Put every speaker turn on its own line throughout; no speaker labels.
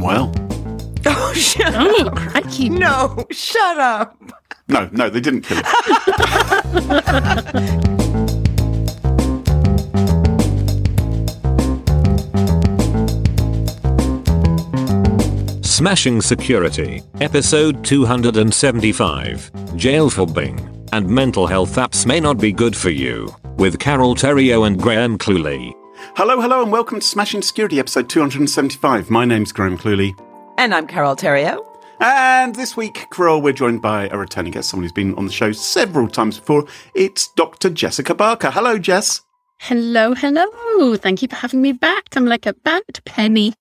Well,
Oh, shut
Oh,
up.
crikey.
No, shut up.
no, no, they didn't kill him.
Smashing Security, Episode 275 Jail for Bing. And mental health apps may not be good for you. With Carole Theriault and Graham Cluley.
Hello, hello, and welcome to Smashing Security, episode 275. My name's Graham Cluley.
And I'm Carole Theriault.
And this week, Carol, we're joined by a returning guest, someone who's been on the show several times before. It's Dr. Jessica Barker. Hello, Jess.
Hello, hello. Thank you for having me back. I'm like a bad penny.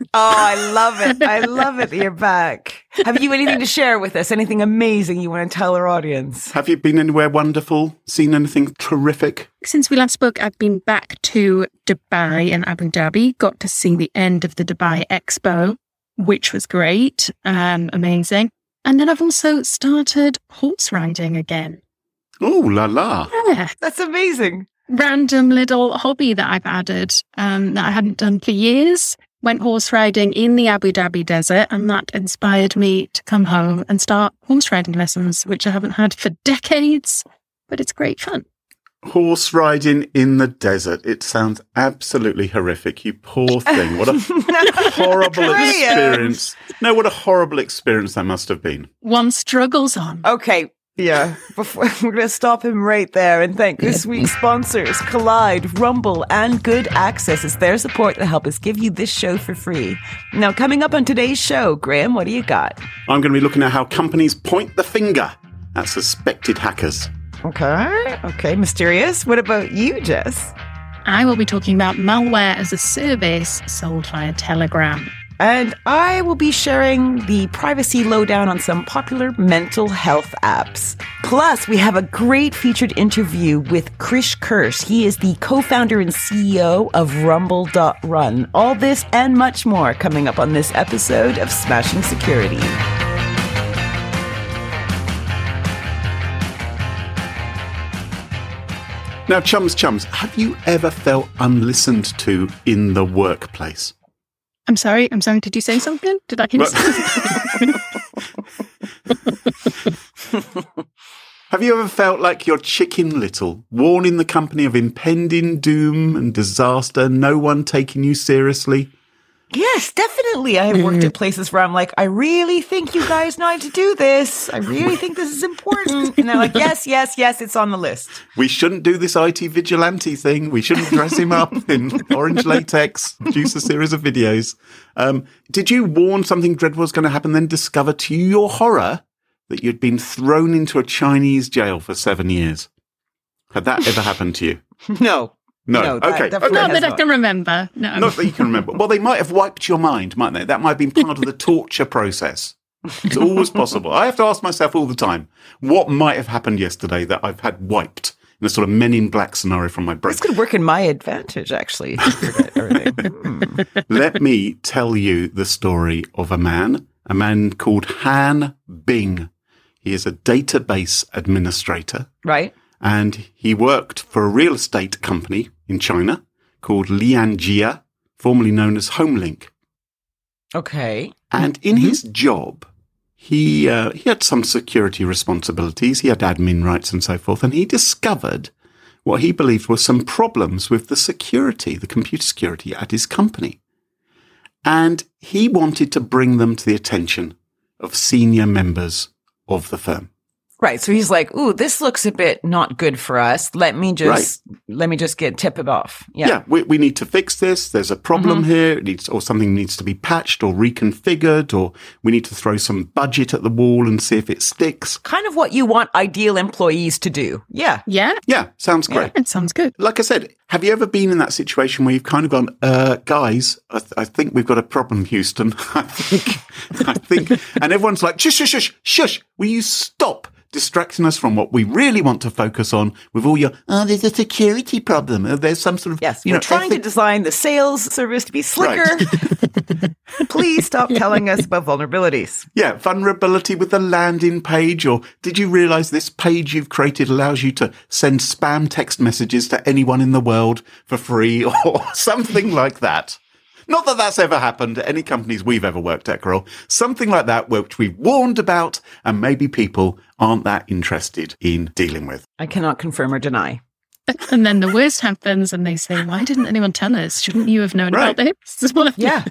Oh, I love it. I love it that you're back. Have you anything to share with us? Anything amazing you want to tell our audience?
Have you been anywhere wonderful? Seen anything terrific?
Since we last spoke, I've been back to Dubai and Abu Dhabi. Got to see the end of the Dubai Expo, which was great, and amazing. And then I've also started horse riding again.
Oh, la la.
Yeah,
That's amazing.
random little hobby that I've added um, that I hadn't done for years. Went horse riding in the Abu Dhabi desert, and that inspired me to come home and start horse riding lessons, which I haven't had for decades, but it's great fun.
Horse riding in the desert. It sounds absolutely horrific. You poor thing. What a horrible experience. No, what a horrible experience that must have been.
One struggles on.
Okay. Yeah, before, we're going to stop him right there and thank this week's sponsors, Kolide, Rumble, and Good Access. It's their support that help us give you this show for free. Now, coming up on today's show, Graham, what do you got?
I'm going to be looking at how companies point the finger at suspected hackers.
Okay, okay, mysterious. What about you, Jess?
I will be talking about malware as a service sold via Telegram.
And I will be sharing the privacy lowdown on some popular mental health apps. Plus, we have a great featured interview with Chris Kirsch. He is the co-founder and CEO of Rumble.Run. All this and much more coming up on this episode of Smashing Security.
Now, chums, chums, have you ever felt unlistened to in the workplace?
I'm sorry, I'm sorry, did you say something? Did I hear something?
Have you ever felt like you're chicken little, worn in the company of impending doom and disaster, no one taking you seriously?
Yes, definitely. I have worked at places where I'm like, I really think you guys need to do this. I really think this is important. And they're like, yes, yes, yes, it's on the list.
We shouldn't do this IT vigilante thing. We shouldn't dress him up in orange latex, produce a series of videos. Um, did you warn something dreadful was going to happen, then discover to your horror that you'd been thrown into a Chinese jail for seven years? Had that ever happened to you?
No.
No.
No, that
okay.
definitely
okay.
Not
has
that I can remember. No.
Not that you can remember. Well, they might have wiped your mind, mightn't they? That might have been part of the torture process. It's always possible. I have to ask myself all the time, what might have happened yesterday that I've had wiped in a sort of men in black scenario from my brain?
This could work in my advantage, actually. if you forget everything. Hmm.
Let me tell you the story of a man, a man called Han Bing. He is a database administrator
Right?
And he worked for a real estate company in China called Lian Jia, formerly known as Homelink.
Okay.
And in his job, he uh, he had some security responsibilities. He had admin rights and so forth, and he discovered what he believed were some problems with the security, the computer security at his company, and he wanted to bring them to the attention of senior members of the firm.
Right. So he's like, "Ooh, this looks a bit not good for us. Let me just let me just get tip it off." Yeah.
Yeah, we, we need to fix this. There's a problem here. It needs, or something needs to be patched or reconfigured, or we need to throw some budget at the wall and see if it sticks.
Kind of what you want ideal employees to do. Yeah.
Yeah,
Yeah, sounds great.
it sounds good.
like I said, have you ever been in that situation where you've kind of gone, uh, guys, I, th- I think we've got a problem, Houston. I think, I think, and everyone's like, shush, shush, shush, shush. Will you stop distracting us from what we really want to focus on with all your, oh, there's a security problem. Uh, There's some sort of,
Yes.
you
we're
know,
trying to design the sales service to be slicker. Please stop telling us about vulnerabilities.
yeah, vulnerability with the landing page, or did you realize this page you've created allows you to send spam text messages to anyone in the world for free or something like that? Not that that's ever happened at any companies we've ever worked at, Carol. Something like that, which we've warned about, and maybe people aren't that interested in dealing with.
I cannot confirm or deny.
And then the worst happens, and they say, "Why didn't anyone tell us? Shouldn't you have known
Right.
about this?"
Yeah.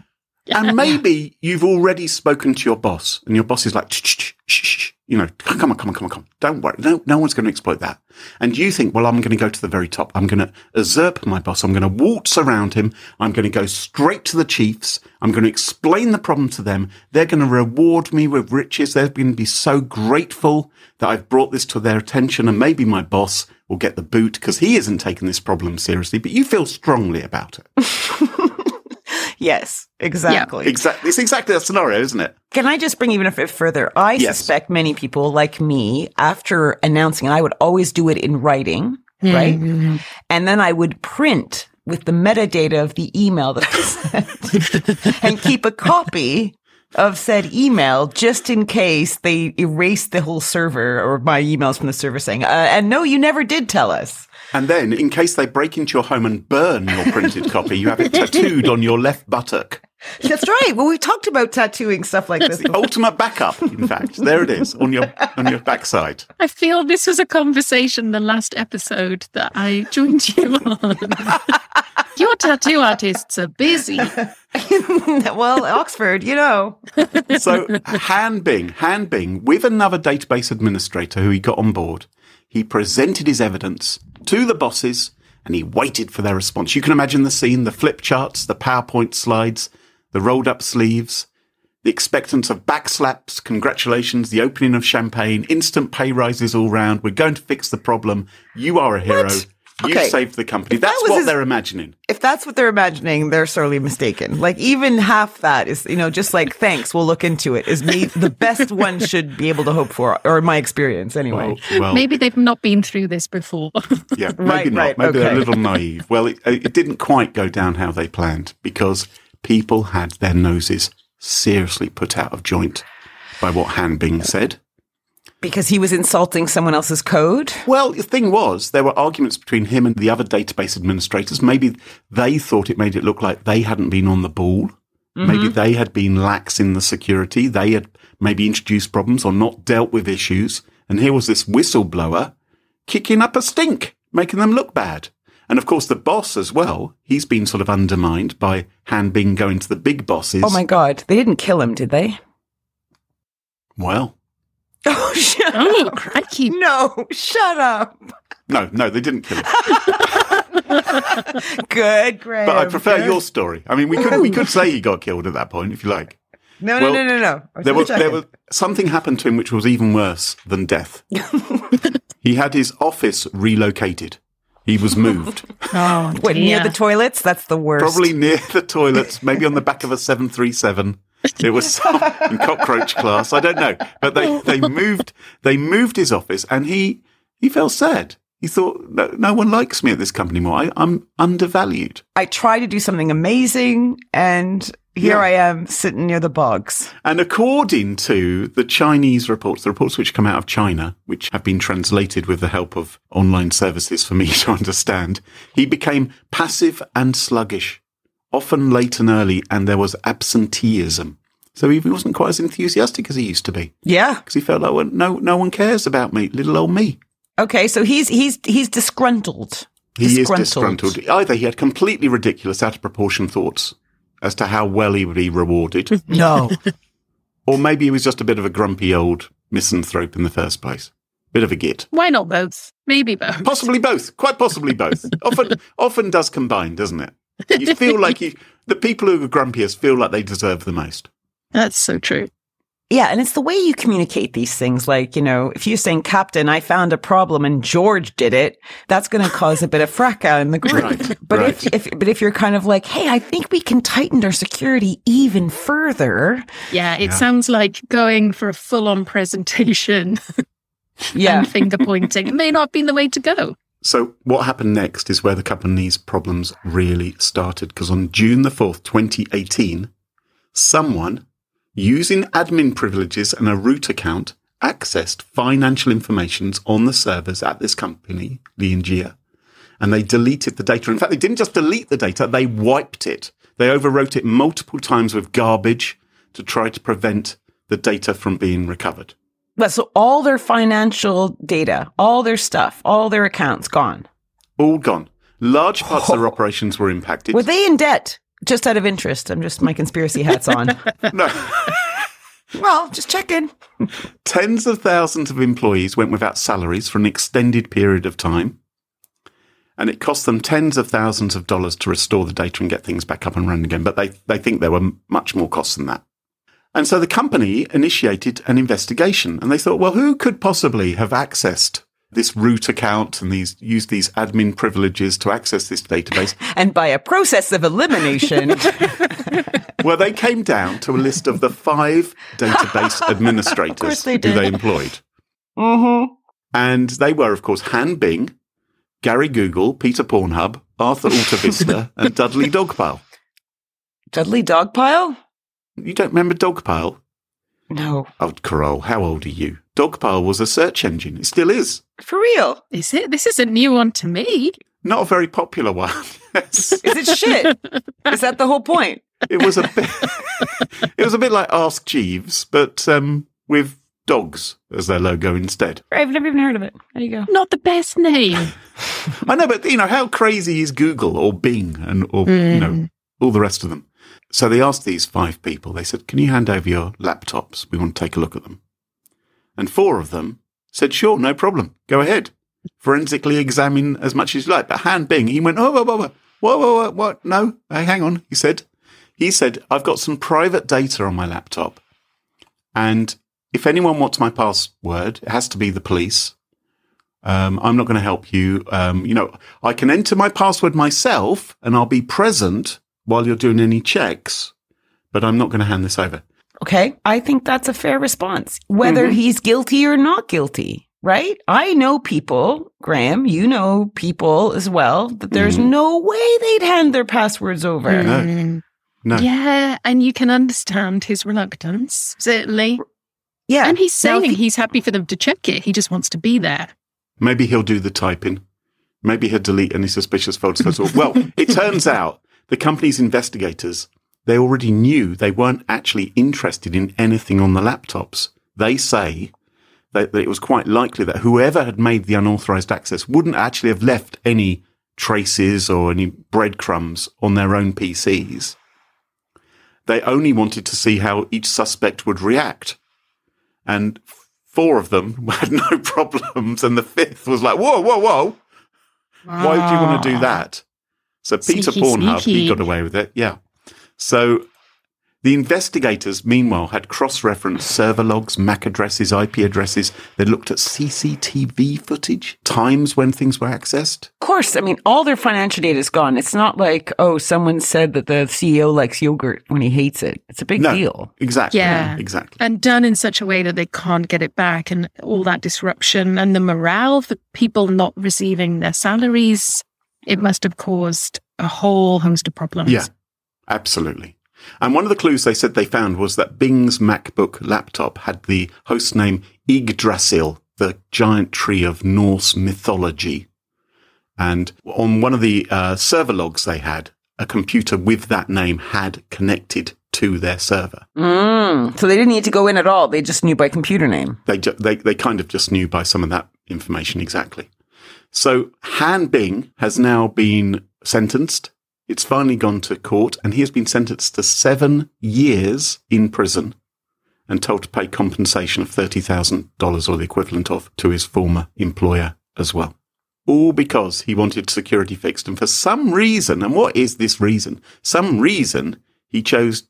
And maybe you've already spoken to your boss, and your boss is like, shh, shh, shh, shh, you know, come on, come on, come on, come on. Don't worry. No, no one's going to exploit that. And you think, well, I'm going to go to the very top. I'm going to usurp my boss. I'm going to waltz around him. I'm going to go straight to the chiefs. I'm going to explain the problem to them. They're going to reward me with riches. They're going to be so grateful that I've brought this to their attention. And maybe my boss will get the boot because he isn't taking this problem seriously, but you feel strongly about it.
Yes, exactly.
Exactly. It's exactly that scenario, isn't it?
Can I just bring even a bit further? I
Yes.
suspect many people like me, after announcing, and I would always do it in writing, right? And then I would print with the metadata of the email that I sent and keep a copy of said email just in case they erase the whole server or my emails from the server saying, uh, and no, you never did tell us.
And then, in case they break into your home and burn your printed copy, you have it tattooed on your left buttock.
That's right. Well, we talked about tattooing stuff like this.
The ultimate backup, in fact. There it is on your on your backside.
I feel this was a conversation the last episode that I joined you on. Your tattoo artists are busy.
well, Oxford, you know.
So Han Bing, Han Bing, with another database administrator who he got on board, he presented his evidence to the bosses and he waited for their response. You can imagine the scene, the flip charts, the PowerPoint slides, the rolled up sleeves, the expectance of backslaps, congratulations, the opening of champagne, instant pay rises all round. We're going to fix the problem. You are a hero. You
Okay.
saved the company.
that
That's
was
what
his-
they're imagining.
if that's what they're imagining, they're sorely mistaken. Like even half that is, you know, just like thanks, we'll look into it. Is me the best one should be able to hope for, or my experience anyway.
Well, well
Maybe they've not been through this before.
Yeah, maybe
Right,
not.
right,
maybe they're a little naive. Well, it, it didn't quite go down how they planned because people had their noses seriously put out of joint by what Han Bing said.
Because he was insulting someone else's code.
Well, the thing was, there were arguments between him and the other database administrators. Maybe they thought it made it look like they hadn't been on the ball. Maybe mm-hmm. they had been lax in the security. They had maybe introduced problems or not dealt with issues. And here was this whistleblower kicking up a stink, making them look bad. And of course, the boss as well, he's been sort of undermined by Han Bing going to the big bosses.
Oh my god, they didn't kill him, did they?
Well,
Oh, shut
oh,
up.
crikey.
No, shut up.
no, no, they didn't kill him.
Good, Graham.
But I prefer
good.
your story. I mean, we could we could say he got killed at that point if you like.
No, no,
Well,
no, no, no. I
There was there was something happened to him which was even worse than death. he had his office relocated. He was moved,
Oh,
What, near the toilets? That's the worst.
probably near the toilets, maybe on the back of a seven three seven. It was some cockroach class. I don't know, but they they moved they moved his office, and he he felt sad. He thought, no, no one likes me at this company more. I, I'm undervalued.
I try to do something amazing, and here
Yeah.
I am sitting near the bugs.
And according to the Chinese reports, the reports which come out of China, which have been translated with the help of online services for me to understand, he became passive and sluggish, often late and early, and there was absenteeism. So he wasn't quite as enthusiastic as he used to be
Yeah.
because he felt like, well, no, no one cares about me, little old me.
Okay, so he's he's he's disgruntled.
He is disgruntled. Either he had completely ridiculous, out of proportion thoughts as to how well he would be rewarded,
No.
or maybe he was just a bit of a grumpy old misanthrope in the first place. Bit of a git.
Why not both? Maybe both.
Possibly both. Quite possibly both. often, often does combine, doesn't it? You feel like you, the people who are grumpiest feel like they deserve the most.
That's so true.
Yeah, and it's the way you communicate these things. Like, you know, if you're saying, Captain, I found a problem and George did it, that's going to cause a bit of fracas in the group.
Right,
But
right.
if, if, but if you're kind of like, hey, I think we can tighten our security even further.
Yeah, it sounds like going for a full on presentation
Yeah.
and finger pointing. It may not have been the way to go.
So what happened next is where the company's problems really started. Because on June the 4th, 2018, someone using admin privileges and a root account accessed financial informations on the servers at this company, Lianjia. And they deleted the data. In fact, they didn't just delete the data, they wiped it. They overwrote it multiple times with garbage to try to prevent the data from being recovered.
But so all their financial data, all their stuff, all their accounts gone.
All gone. Large parts of their oh. operations were impacted.
Were they in debt? Just out of interest. I'm just my conspiracy hats on.
no.
well, just checking.
Tens of thousands of employees went without salaries for an extended period of time. And it cost them tens of thousands of dollars to restore the data and get things back up and running again. But they, they think there were much more costs than that. And so the company initiated an investigation and they thought, well, who could possibly have accessed this root account and these used these admin privileges to access this database?
And by a process of elimination,
well, they came down to a list of the five database administrators
they
who they employed.
mm-hmm.
And they were, of course, Han Bing, Gary Google, Peter Pornhub, Arthur Altavista, and Dudley Dogpile.
Dudley Dogpile?
You don't remember Dogpile?
No.
Oh, Carol, how old are you? Dogpile was a search engine. It still is.
For real?
Is it? This is a new one to me.
Not a very popular one.
Is it shit? Is that the whole point?
It was a bit. it was a bit like Ask Jeeves, but um, with dogs as their logo instead.
I've never even heard of it. There you go.
Not the best name.
I know, but you know, how crazy is Google or Bing and or you know all the rest of them? So they asked these five people. They said, "Can you hand over your laptops? We want to take a look at them." And four of them said, "Sure, no problem. Go ahead. Forensically examine as much as you like." But Han Bing, he went, "Oh, whoa, whoa, whoa, whoa, whoa, whoa? No, hey, hang on." He said, "He said I've got some private data on my laptop, and if anyone wants my password, it has to be the police." Um, I'm not going to help you. Um, you know, I can enter my password myself and I'll be present while you're doing any checks, but I'm not going to hand this over.
Okay. I think that's a fair response, whether he's guilty or not guilty, right? I know people, Graham, you know people as well, that there's no way they'd hand their passwords over.
No.
Mm.
No.
Yeah, and you can understand his reluctance, certainly.
Yeah.
And he's saying
he-
he's happy for them to check it. He just wants to be there.
Maybe he'll do the typing. Maybe he'll delete any suspicious photos. first of. Well, it turns out the company's investigators, they already knew they weren't actually interested in anything on the laptops. They say that, that it was quite likely that whoever had made the unauthorized access wouldn't actually have left any traces or any breadcrumbs on their own PCs. They only wanted to see how each suspect would react. And four of them had no problems, and the fifth was like, whoa, whoa, whoa. Why would you want to do ah. that? So Peter
Sneaky,
Pornhub, he got away with it. Yeah. So The investigators, meanwhile, had cross-referenced server logs, MAC addresses, IP addresses. They looked at CCTV footage, times when things were accessed.
Of course, I mean, all their financial data is gone. It's not like, oh, someone said that the CEO likes yogurt when he hates it. It's a big
No,
deal.
exactly.
Yeah.
exactly.
and done in such a way that they can't get it back and all that disruption and the morale for people not receiving their salaries it must have caused a whole host of problems
Yeah, absolutely. And one of the clues they said they found was that Bing's MacBook laptop had the host name Yggdrasil, the giant tree of Norse mythology. And on one of the uh, server logs they had, a computer with that name had connected to their server.
Mm. So they didn't need to go in at all. They just knew by computer name.
They, ju- they, they kind of just knew by some of that information exactly. So Han Bing has now been sentenced. It's finally gone to court and he has been sentenced to seven years in prison and told to pay compensation of $30,000 or the equivalent of to his former employer as well. All because he wanted security fixed. And for some reason, and what is this reason? Some reason he chose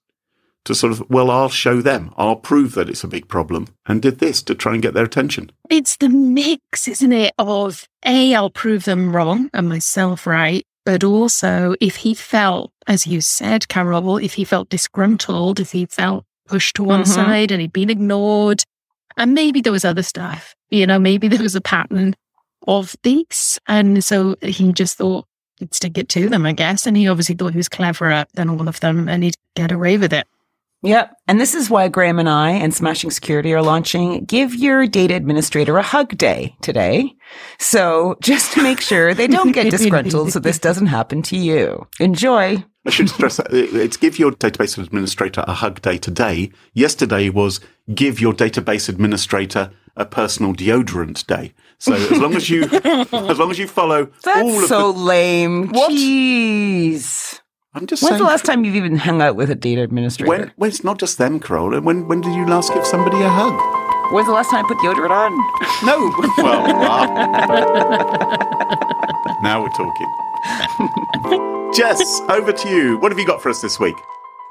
to sort of, well, I'll show them. I'll prove that it's a big problem and did this to try and get their attention.
it's the mix isn't it of a i'll prove them wrong and myself right but also if he felt as you said carol if he felt disgruntled if he felt pushed to one
Mhm.
side and he'd been ignored and maybe there was other stuff you know maybe there was a pattern of these and so he just thought he'd stick it to them i guess and he obviously thought he was cleverer than all of them and he'd get away with it
Yep. And this is why Graham and I and Smashing Security are launching Give Your Data Administrator a Hug Day today. So just to make sure they don't get disgruntled so this doesn't happen to you. Enjoy.
I should stress that it's give your database administrator a hug day today. Yesterday was give your database administrator a personal deodorant day. So as long as you, as long as you follow all of
so
the,
lame.
What?
Jeez.
I'm just
When's
saying.
the last time you've even hung out with a data administrator?
when, when it's not just them, Carol. When when did you last give somebody a hug?
When's the last time I put deodorant on?
No. Well, now we're talking. Jess, over to you. What have you got for us this week?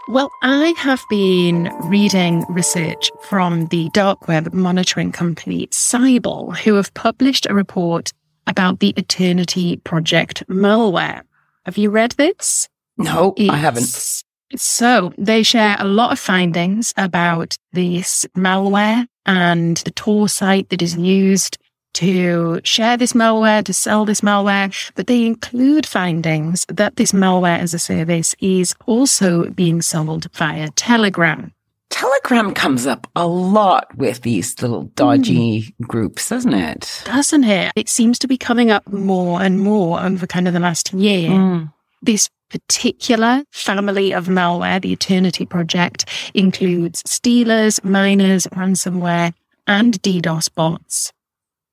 Well, I have been reading research from the dark web monitoring company Cyble, who have published a report about the Eternity Project malware. Have you read this?
No, I haven't.
So they share a lot of findings about this malware and the Tor site that is used to share this malware, to sell this malware, but they include findings that this malware as a service is also being sold via Telegram.
Telegram comes up a lot with these little dodgy groups, doesn't it?
Doesn't it? It seems to be coming up more and more over kind of the last year.
Mm.
This particular family of malware, the Eternity Project, includes stealers, miners, ransomware, and DDoS bots.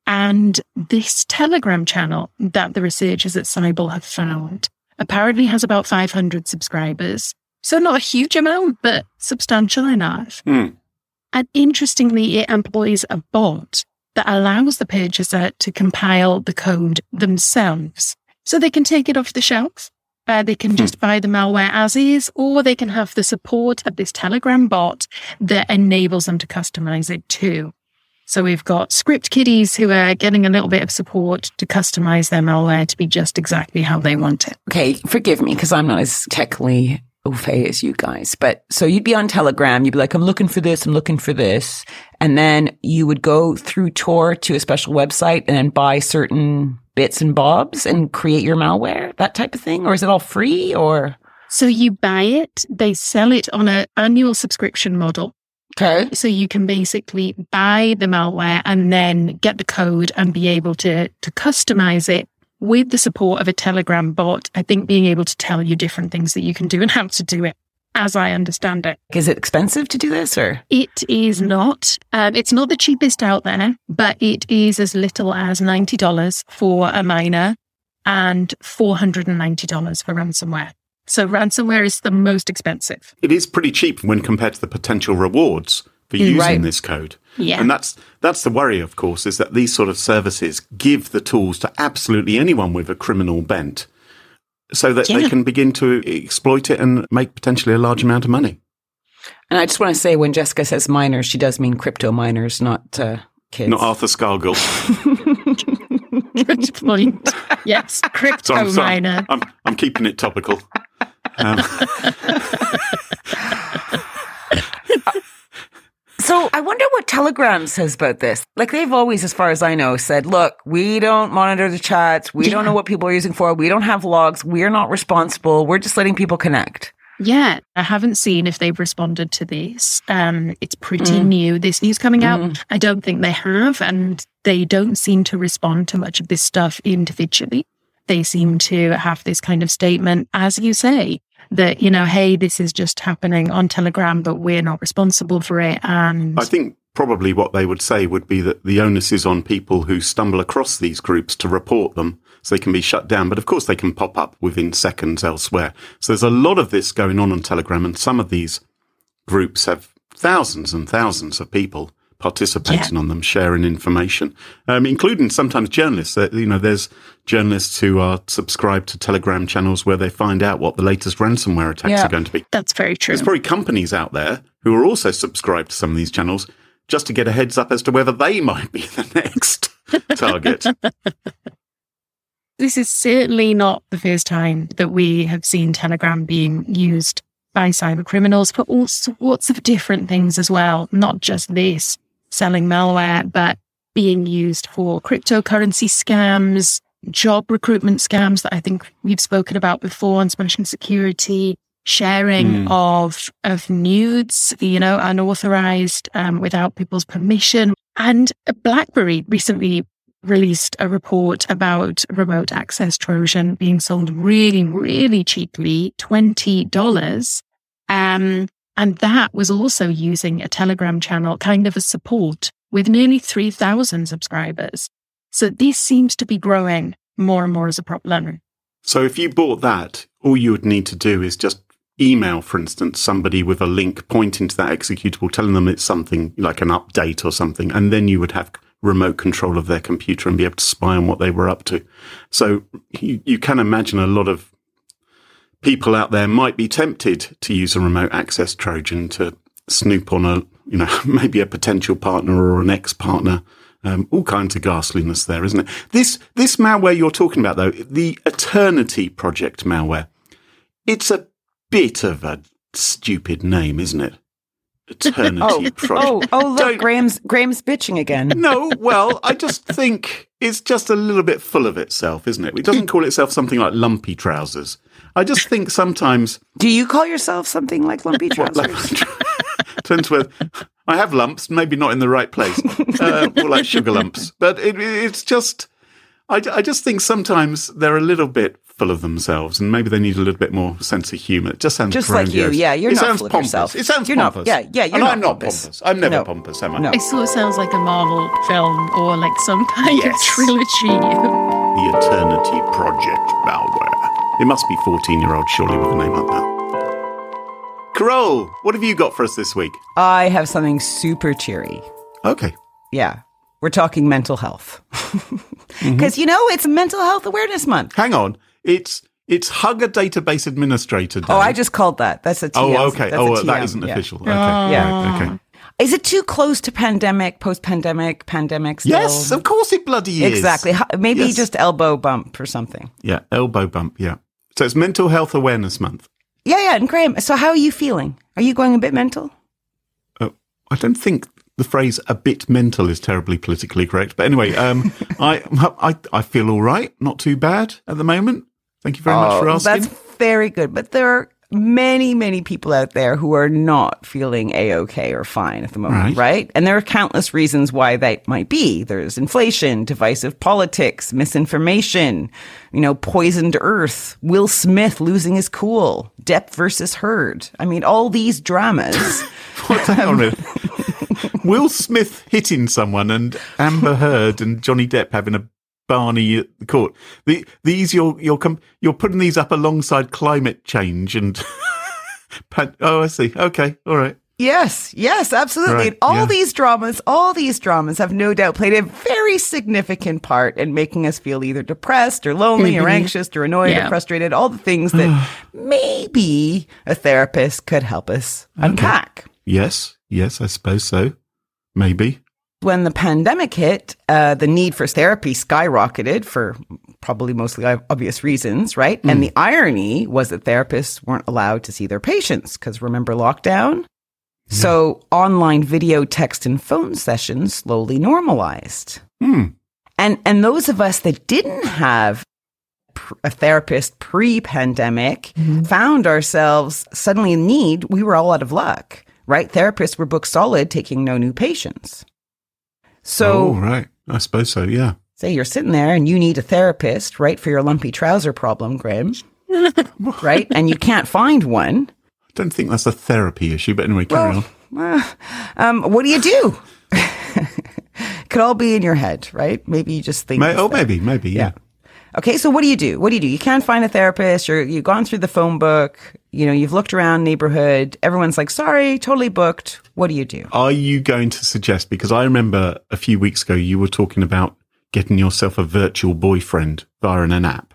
And this Telegram channel that the researchers at Cyble have found apparently has about 500 subscribers. So not a huge amount, but substantial enough.
Hmm.
And interestingly, it employs a bot that allows the purchaser to compile the code themselves. So they can take it off the shelf. Uh, they can just buy the malware as is, or they can have the support of this Telegram bot that enables them to customize it too. So we've got script kiddies who are getting a little bit of support to customize their malware to be just exactly how they want it.
Okay, forgive me because I'm not as technically au fait as you guys. But so you'd be on Telegram, you'd be like, I'm looking for this, I'm looking for this. And then you would go through Tor to a special website and then buy certain bits and bobs and create your malware, that type of thing? Or is it all free or?
So you buy it, they sell it on an annual subscription model.
Okay.
So you can basically buy the malware and then get the code and be able to, to customize it with the support of a Telegram bot. I think being able to tell you different things that you can do and how to do it, as I understand it.
Is it expensive to do this or?
It is not. Um, it's not the cheapest out there, but it is as little as ninety dollars for a miner and four hundred and ninety dollars for ransomware. So ransomware is the most expensive.
It is pretty cheap when compared to the potential rewards for using
Right.
this code.
Yeah.
And that's that's the worry, of course, is that these sort of services give the tools to absolutely anyone with a criminal bent, so that they can begin to exploit it and make potentially a large amount of money.
And I just want to say when Jessica says miners, she does mean crypto miners, not uh, kids.
Not Arthur Scargill.
Good point. Yes, crypto
So I'm, sorry.
miner.
I'm, I'm keeping it topical. Um,
So I wonder what Telegram says about this. Like they've always, as far as I know, said, look, we don't monitor the chats. We don't know what people are using for. We don't have logs. We're not responsible. We're just letting people connect.
Yeah, I haven't seen if they've responded to this. Um, it's pretty
Mm.
new. This news coming out,
Mhm.
I don't think they have, and they don't seem to respond to much of this stuff individually. They seem to have this kind of statement, as you say, that you know, hey, this is just happening on Telegram, but we're not responsible for it. And
I think probably what they would say would be that the onus is on people who stumble across these groups to report them so they can be shut down. But of course, they can pop up within seconds elsewhere. So there's a lot of this going on on Telegram, and some of these groups have thousands and thousands of people participating on them, sharing information, um, including sometimes journalists. Uh, you know, there's journalists who are subscribed to Telegram channels where they find out what the latest ransomware attacks
Yeah.
are going to be.
that's very true.
There's probably companies out there who are also subscribed to some of these channels just to get a heads up as to whether they might be the next target.
This is certainly not the first time that we have seen Telegram being used by cyber criminals for all sorts of different things as well. Not just this selling malware, but being used for cryptocurrency scams, job recruitment scams that I think we've spoken about before on smashing security, sharing
Hmm.
of of nudes, you know, unauthorized um, without people's permission. And BlackBerry recently released a report about remote access Trojan being sold really, really cheaply, $20. Um, and that was also using a Telegram channel kind of a support with nearly 3,000 subscribers. So this seems to be growing more and more as a problem.
So if you bought that, all you would need to do is just email, for instance, somebody with a link pointing to that executable, telling them it's something like an update or something, and then you would have remote control of their computer and be able to spy on what they were up to. So you, you can imagine a lot of people out there might be tempted to use a remote access Trojan to snoop on a, you know, maybe a potential partner or an ex-partner. Um, all kinds of ghastliness there, isn't it? This this malware you're talking about, though, the Eternity Project malware, it's a bit of a stupid name, isn't it? Eternity
Oh,
Project.
oh, oh! Look,
Don't-
Graham's Graham's bitching again.
No, well, I just think it's just a little bit full of itself, isn't it? It doesn't call itself something like lumpy trousers. I just think sometimes
Do you call yourself something like lumpy trousers?
like, depends I have lumps, maybe not in the right place, uh, more like sugar lumps. But it, it's just, I, I just think sometimes they're a little bit full of themselves, and maybe they need a little bit more sense of humour. It just sounds
Just like you, yeah, you're
it
not
sounds
full of
pompous.
yourself.
It sounds
You're not-
pompous.
yeah, yeah, you're
and
not
I'm not
pompous.
pompous. I'm never
No.
pompous, am I?
No.
It sort of sounds like a Marvel film or like some kind
Yes.
of trilogy.
The Eternity Project malware. It must be 14 year old, surely, with a name like that. Carol, what have you got for us this week?
I have something super cheery.
Okay.
Yeah, we're talking mental health
Mm-hmm.
because you know it's Mental Health Awareness Month.
Hang on. It's it's Hugger Database Administrator Day.
Oh, I just called that. That's a TM.
Oh, okay.
That's a
Oh, that
TM,
isn't
yeah.
official. Okay.
Yeah.
Okay.
Is it too close to pandemic, post-pandemic, pandemic? Still?
Yes, of course it bloody is.
exactly. Maybe
Yes.
just elbow bump or something.
Yeah, elbow bump. Yeah. So it's Mental Health Awareness Month.
Yeah, yeah. And Graham, so how are you feeling? Are you going a bit mental?
Oh, I don't think the phrase "a bit mental" is terribly politically correct. But anyway, um, I, I I feel all right. Not too bad at the moment. Thank you very much for
Oh,
asking.
That's very good. But there are many, many people out there who are not feeling a okay or fine at the moment,
Right.
right. And there are countless reasons why that might be. There's inflation, divisive politics, misinformation, you know, poisoned earth, Will Smith losing his cool, Depp versus Heard. I mean, all these dramas.
What, hang on a minute. Will Smith hitting someone and Amber Heard and Johnny Depp having a Barney at the court. The, these you're you're com- you're putting these up alongside climate change and. pan- oh, I see. Okay, all right.
Yes, yes, absolutely.
Right,
And all
yeah.
these dramas, all these dramas have no doubt played a very significant part in making us feel either depressed or lonely or anxious or annoyed
Yeah.
or frustrated, all the things that maybe a therapist could help us unpack.
Yes, yes, I suppose so. Maybe.
When the pandemic hit, uh, the need for therapy skyrocketed for probably mostly obvious reasons, right? And the irony was that therapists weren't allowed to see their patients because remember lockdown? So online video, text, and phone sessions slowly normalized.
Hmm.
And and those of us that didn't have a therapist pre-pandemic found ourselves suddenly in need. We were all out of luck, right? Therapists were booked solid, taking no new patients. So
oh, right. I suppose so, yeah.
say you're sitting there and you need a therapist, right, for your lumpy trouser problem, Graham, right? And you can't find one.
I don't think that's a therapy issue, but anyway, carry on.
Uh, um, what do you do? Could all be in your head, right? Maybe you just think.
May- oh, maybe, maybe, yeah.
Okay, so what do you do? What do you do? You can't find a therapist. You're you've gone through the phone book. You know, you've looked around neighborhood. Everyone's like, sorry, totally booked. What do you do?
Are you going to suggest, because I remember a few weeks ago you were talking about getting yourself a virtual boyfriend via an app,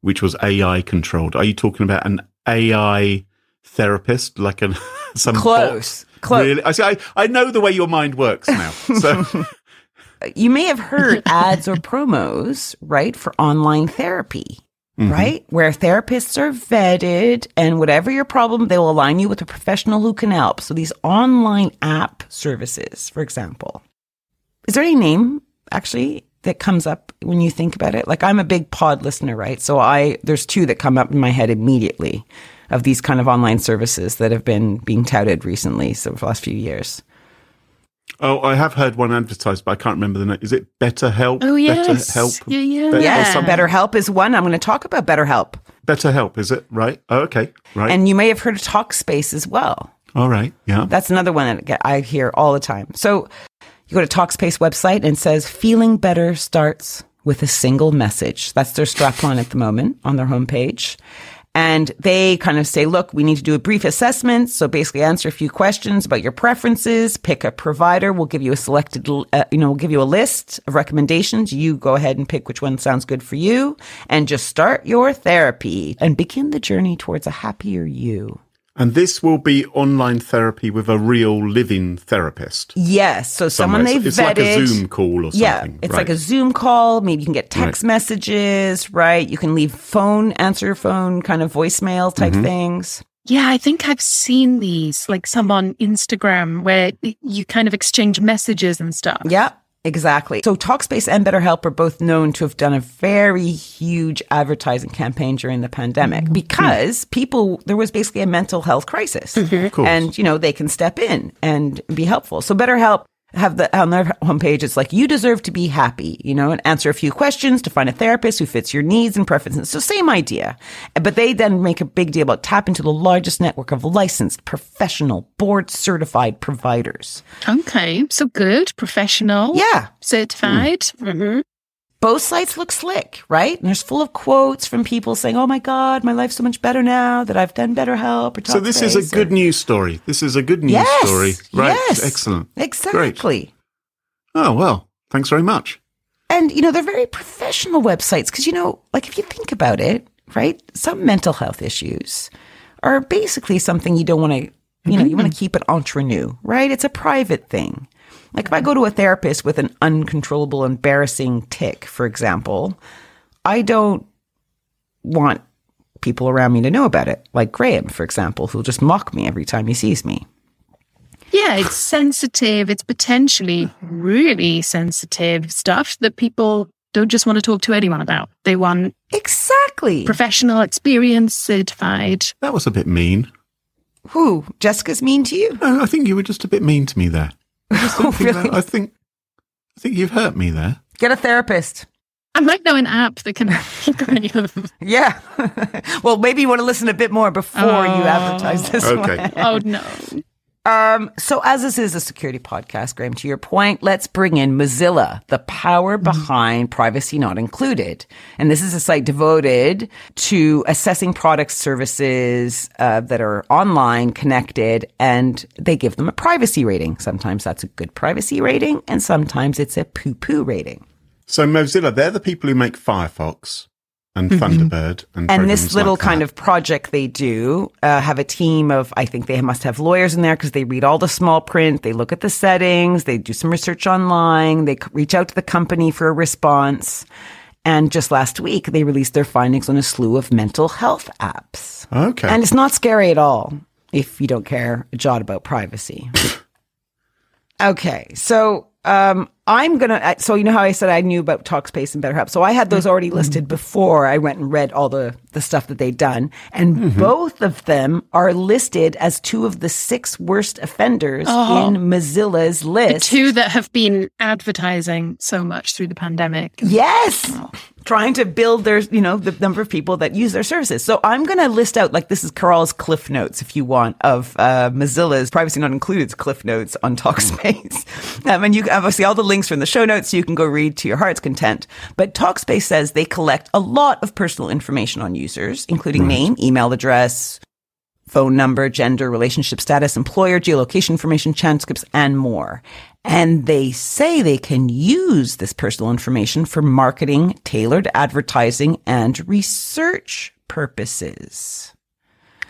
which was AI controlled. Are you talking about an AI therapist, like an some
Close.
bot?
Close.
Really? I see. I, I know the way your mind works now. So
You may have heard ads or promos, right, for online therapy. Mm-hmm. Right? Where therapists are vetted and whatever your problem, they will align you with a professional who can help. So these online app services, for example. Is there any name actually that comes up when you think about it? Like I'm a big pod listener, right? So I there's two that come up in my head immediately of these kind of online services that have been being touted recently, so for the last few years.
Oh, I have heard one advertised, but I can't remember the name. Is it BetterHelp?
Oh, yes.
BetterHelp.
Yeah, yeah.
Better-
Yes,
or some-
BetterHelp is one. I'm going to talk about BetterHelp.
BetterHelp, is it? Right. Oh, okay. Right.
And you may have heard of Talkspace as well.
All right. Yeah.
That's another one that I hear all the time. So you go to Talkspace website and it says feeling better starts with a single message. That's their strapline at the moment on their homepage. And they kind of say, look, we need to do a brief assessment. So basically answer a few questions about your preferences, pick a provider. We'll give you a selected, uh, you know, we'll give you a list of recommendations. You go ahead and pick which one sounds good for you and just start your therapy and begin the journey towards a happier you.
And this will be online therapy with a real living therapist.
Yes. So someone they've
it's
vetted.
like a Zoom call or something.
Yeah, it's
right.
like a Zoom call. Maybe you can get text messages, right? You can leave phone, answer your phone, kind of voicemail type
Mm-hmm.
things.
Yeah, I think I've seen these, like some on Instagram where you kind of exchange messages and stuff.
Yeah, exactly. So Talkspace and BetterHelp are both known to have done a very huge advertising campaign during the pandemic mm-hmm. because people, there was basically a mental health crisis. Mm-hmm.
course.
And, you know, they can step in and be helpful. So BetterHelp have the on their homepage, it's like you deserve to be happy, you know, and answer a few questions to find a therapist who fits your needs and preferences. So same idea. But they then make a big deal about tap into the largest network of licensed, professional, board certified providers.
Okay, so good, professional,
Yeah.
certified. Mhm.
Both sites look slick, right? And there's full of quotes from people saying, "Oh my God, my life's so much better now that I've done better help." Or
so this is a
Talkspace,"
good news story. This is a good news
yes,
story. Right.
Yes,
Excellent.
Exactly.
Oh, well, thanks very much.
And you know they're very professional websites because you know, like if you think about it, right? Some mental health issues are basically something you don't want to, you know, you want to mm-hmm. keep it entre nous, right? It's a private thing. Like if I go to a therapist with an uncontrollable, embarrassing tick, for example, I don't want people around me to know about it. Like Graham, for example, who'll just mock me every time he sees me.
Yeah, it's sensitive. It's potentially really sensitive stuff that people don't just want to talk to anyone about. They want
Exactly.
professional experience certified.
That was a bit mean.
Who? Jessica's mean to you?
No, I think you were just a bit mean to me there. I just don't
Oh,
think
really?
that- I think I think you've hurt me there.
Get a therapist.
I might know an app that can help any of them.
Yeah. well, maybe you want to listen a bit more before you
Oh.
advertise this
Okay.
one.
Oh no.
Um, so as this is a security podcast, Graham, to your point, let's bring in Mozilla, the power behind privacy not included. And this is a site devoted to assessing products, services uh, that are online, connected, and they give them a privacy rating. Sometimes that's a good privacy rating, and sometimes it's a poo-poo rating.
So Mozilla, they're the people who make Firefox and Thunderbird and,
and this little
like
kind of project they do uh, have a team of i think they must have lawyers in there because they read all the small print they look at the settings they do some research online they reach out to the company for a response. And just last week they released their findings on a slew of mental health apps.
Okay.
and it's not scary at all if you don't care a jot about privacy. Okay, so um, I'm gonna. So you know how I said I knew about Talkspace and BetterHelp. So I had those already listed before I went and read all the the stuff that they'd done, and both of them are listed as two of the six worst offenders in Mozilla's list.
The Two that have been advertising so much through the pandemic.
Yes. Trying to build their, you know, the number of people that use their services. So I'm going to list out, like, this is Carol's Cliff Notes, if you want, of uh, Mozilla's Privacy Not Included's Cliff Notes on Talkspace. um, and you obviously all the links are in the show notes, so you can go read to your heart's content. But Talkspace says they collect a lot of personal information on users, including name, email address, phone number, gender, relationship status, employer, geolocation information, transcripts, and more. And they say they can use this personal information for marketing, tailored advertising, and research purposes.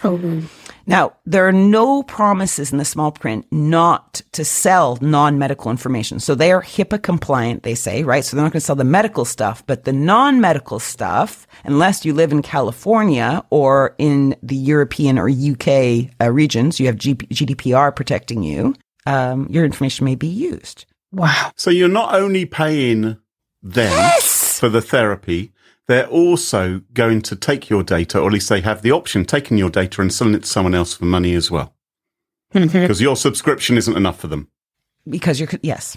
Oh, Now, there are no promises in the small print not to sell non-medical information. So they are HIPAA compliant, they say, right? So they're not going to sell the medical stuff, but the non-medical stuff, unless you live in California or in the European or UK uh, regions, you have G- GDPR protecting you, um, your information may be used.
Wow.
So you're not only paying them for the therapy, they're also going to take your data, or at least they have the option taking your data and selling it to someone else for money as well. Mm-hmm. Because your subscription isn't enough for them.
because you're yes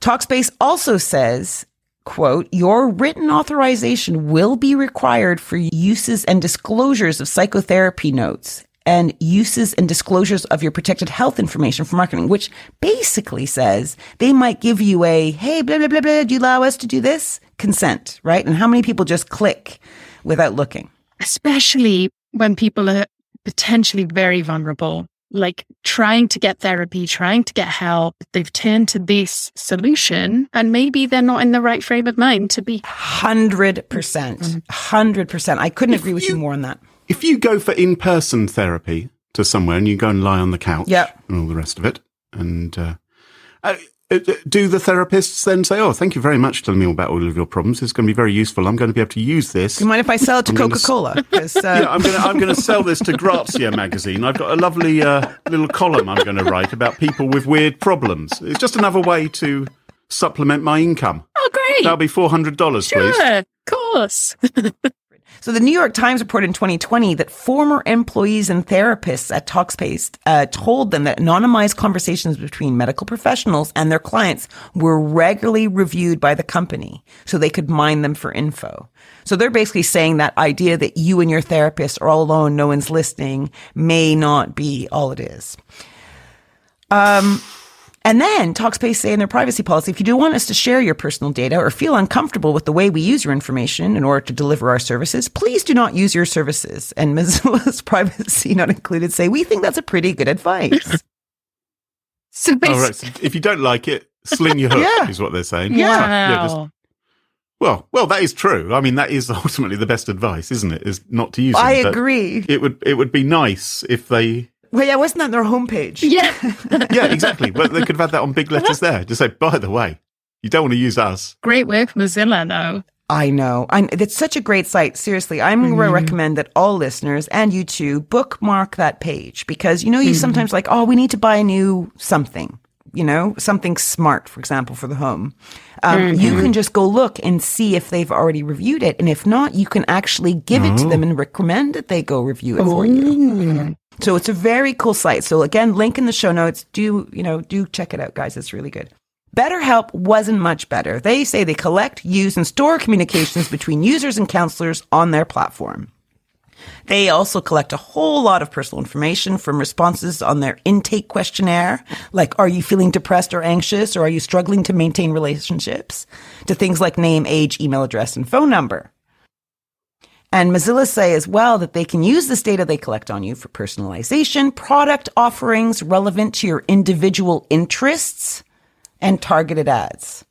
talkspace also says quote your written authorization will be required for uses and disclosures of psychotherapy notes and uses and disclosures of your protected health information for marketing which basically says they might give you a hey blah blah blah blah do you allow us to do this? Consent right? And how many people just click without looking?
Especially when people are potentially very vulnerable, like trying to get therapy, trying to get help. They've turned to this solution and maybe they're not in the right frame of mind to be.
100% 100% mm-hmm. i couldn't agree with you,
you-
more on that
If you go for in-person therapy to somewhere and you go and lie on the couch
Yep.
and all the rest of it, and uh, uh, uh, do the therapists then say, "Oh, thank you very much for telling me all about all of your problems. It's going to be very useful. I'm going to be able to use this."
do you mind if i sell it to
I'm gonna s-
coca-cola 'Cause, uh,
yeah, I'm going to I'm going to sell this to Grazia magazine. I've got a lovely uh, little column I'm going to write about people with weird problems. It's just another way to supplement my income.
Oh, great.
That'll be four hundred dollars, please.
Sure, of course.
So the New York Times reported in 2020 that former employees and therapists at Talkspace uh, told them that anonymized conversations between medical professionals and their clients were regularly reviewed by the company so they could mine them for info. So they're basically saying that idea that you and your therapist are all alone, no one's listening, may not be all it is. Um, and then Talkspace say in their privacy policy, if you do want us to share your personal data or feel uncomfortable with the way we use your information in order to deliver our services, please do not use your services. And Mozilla's privacy not included say, we think that's a pretty good advice.
So
All
basically,
right. So if you don't like it, sling your hook
Yeah.
is what they're saying.
Yeah.
Yeah, just- well, well, that is true. I mean, that is ultimately the best advice, isn't it? Is not to use.
I
them, but
agree.
It would it would be nice if they.
Well, yeah, wasn't that their homepage?
yeah.
Yeah, exactly. but they could have had that on big letters there. Just say, by the way, you don't want to use us.
Great work, Mozilla, though.
I know. I'm, it's such a great site. Seriously, I'm going to mm-hmm. recommend that all listeners and you too bookmark that page because you know you mm-hmm. sometimes like, oh, we need to buy a new something. You know, something smart, for example, for the home. Um, mm-hmm. You can just go look and see if they've already reviewed it, and if not, you can actually give it to them oh. and recommend that they go review it for you. So it's a very cool site. So again, link in the show notes. Do, you know, do check it out, guys. It's really good. BetterHelp wasn't much better. They say they collect, use, and store communications between users and counselors on their platform. They also collect a whole lot of personal information from responses on their intake questionnaire, like are you feeling depressed or anxious, or are you struggling to maintain relationships, to things like name, age, email address, and phone number. And Mozilla say as well that they can use this data they collect on you for personalization, product offerings relevant to your individual interests, and targeted ads.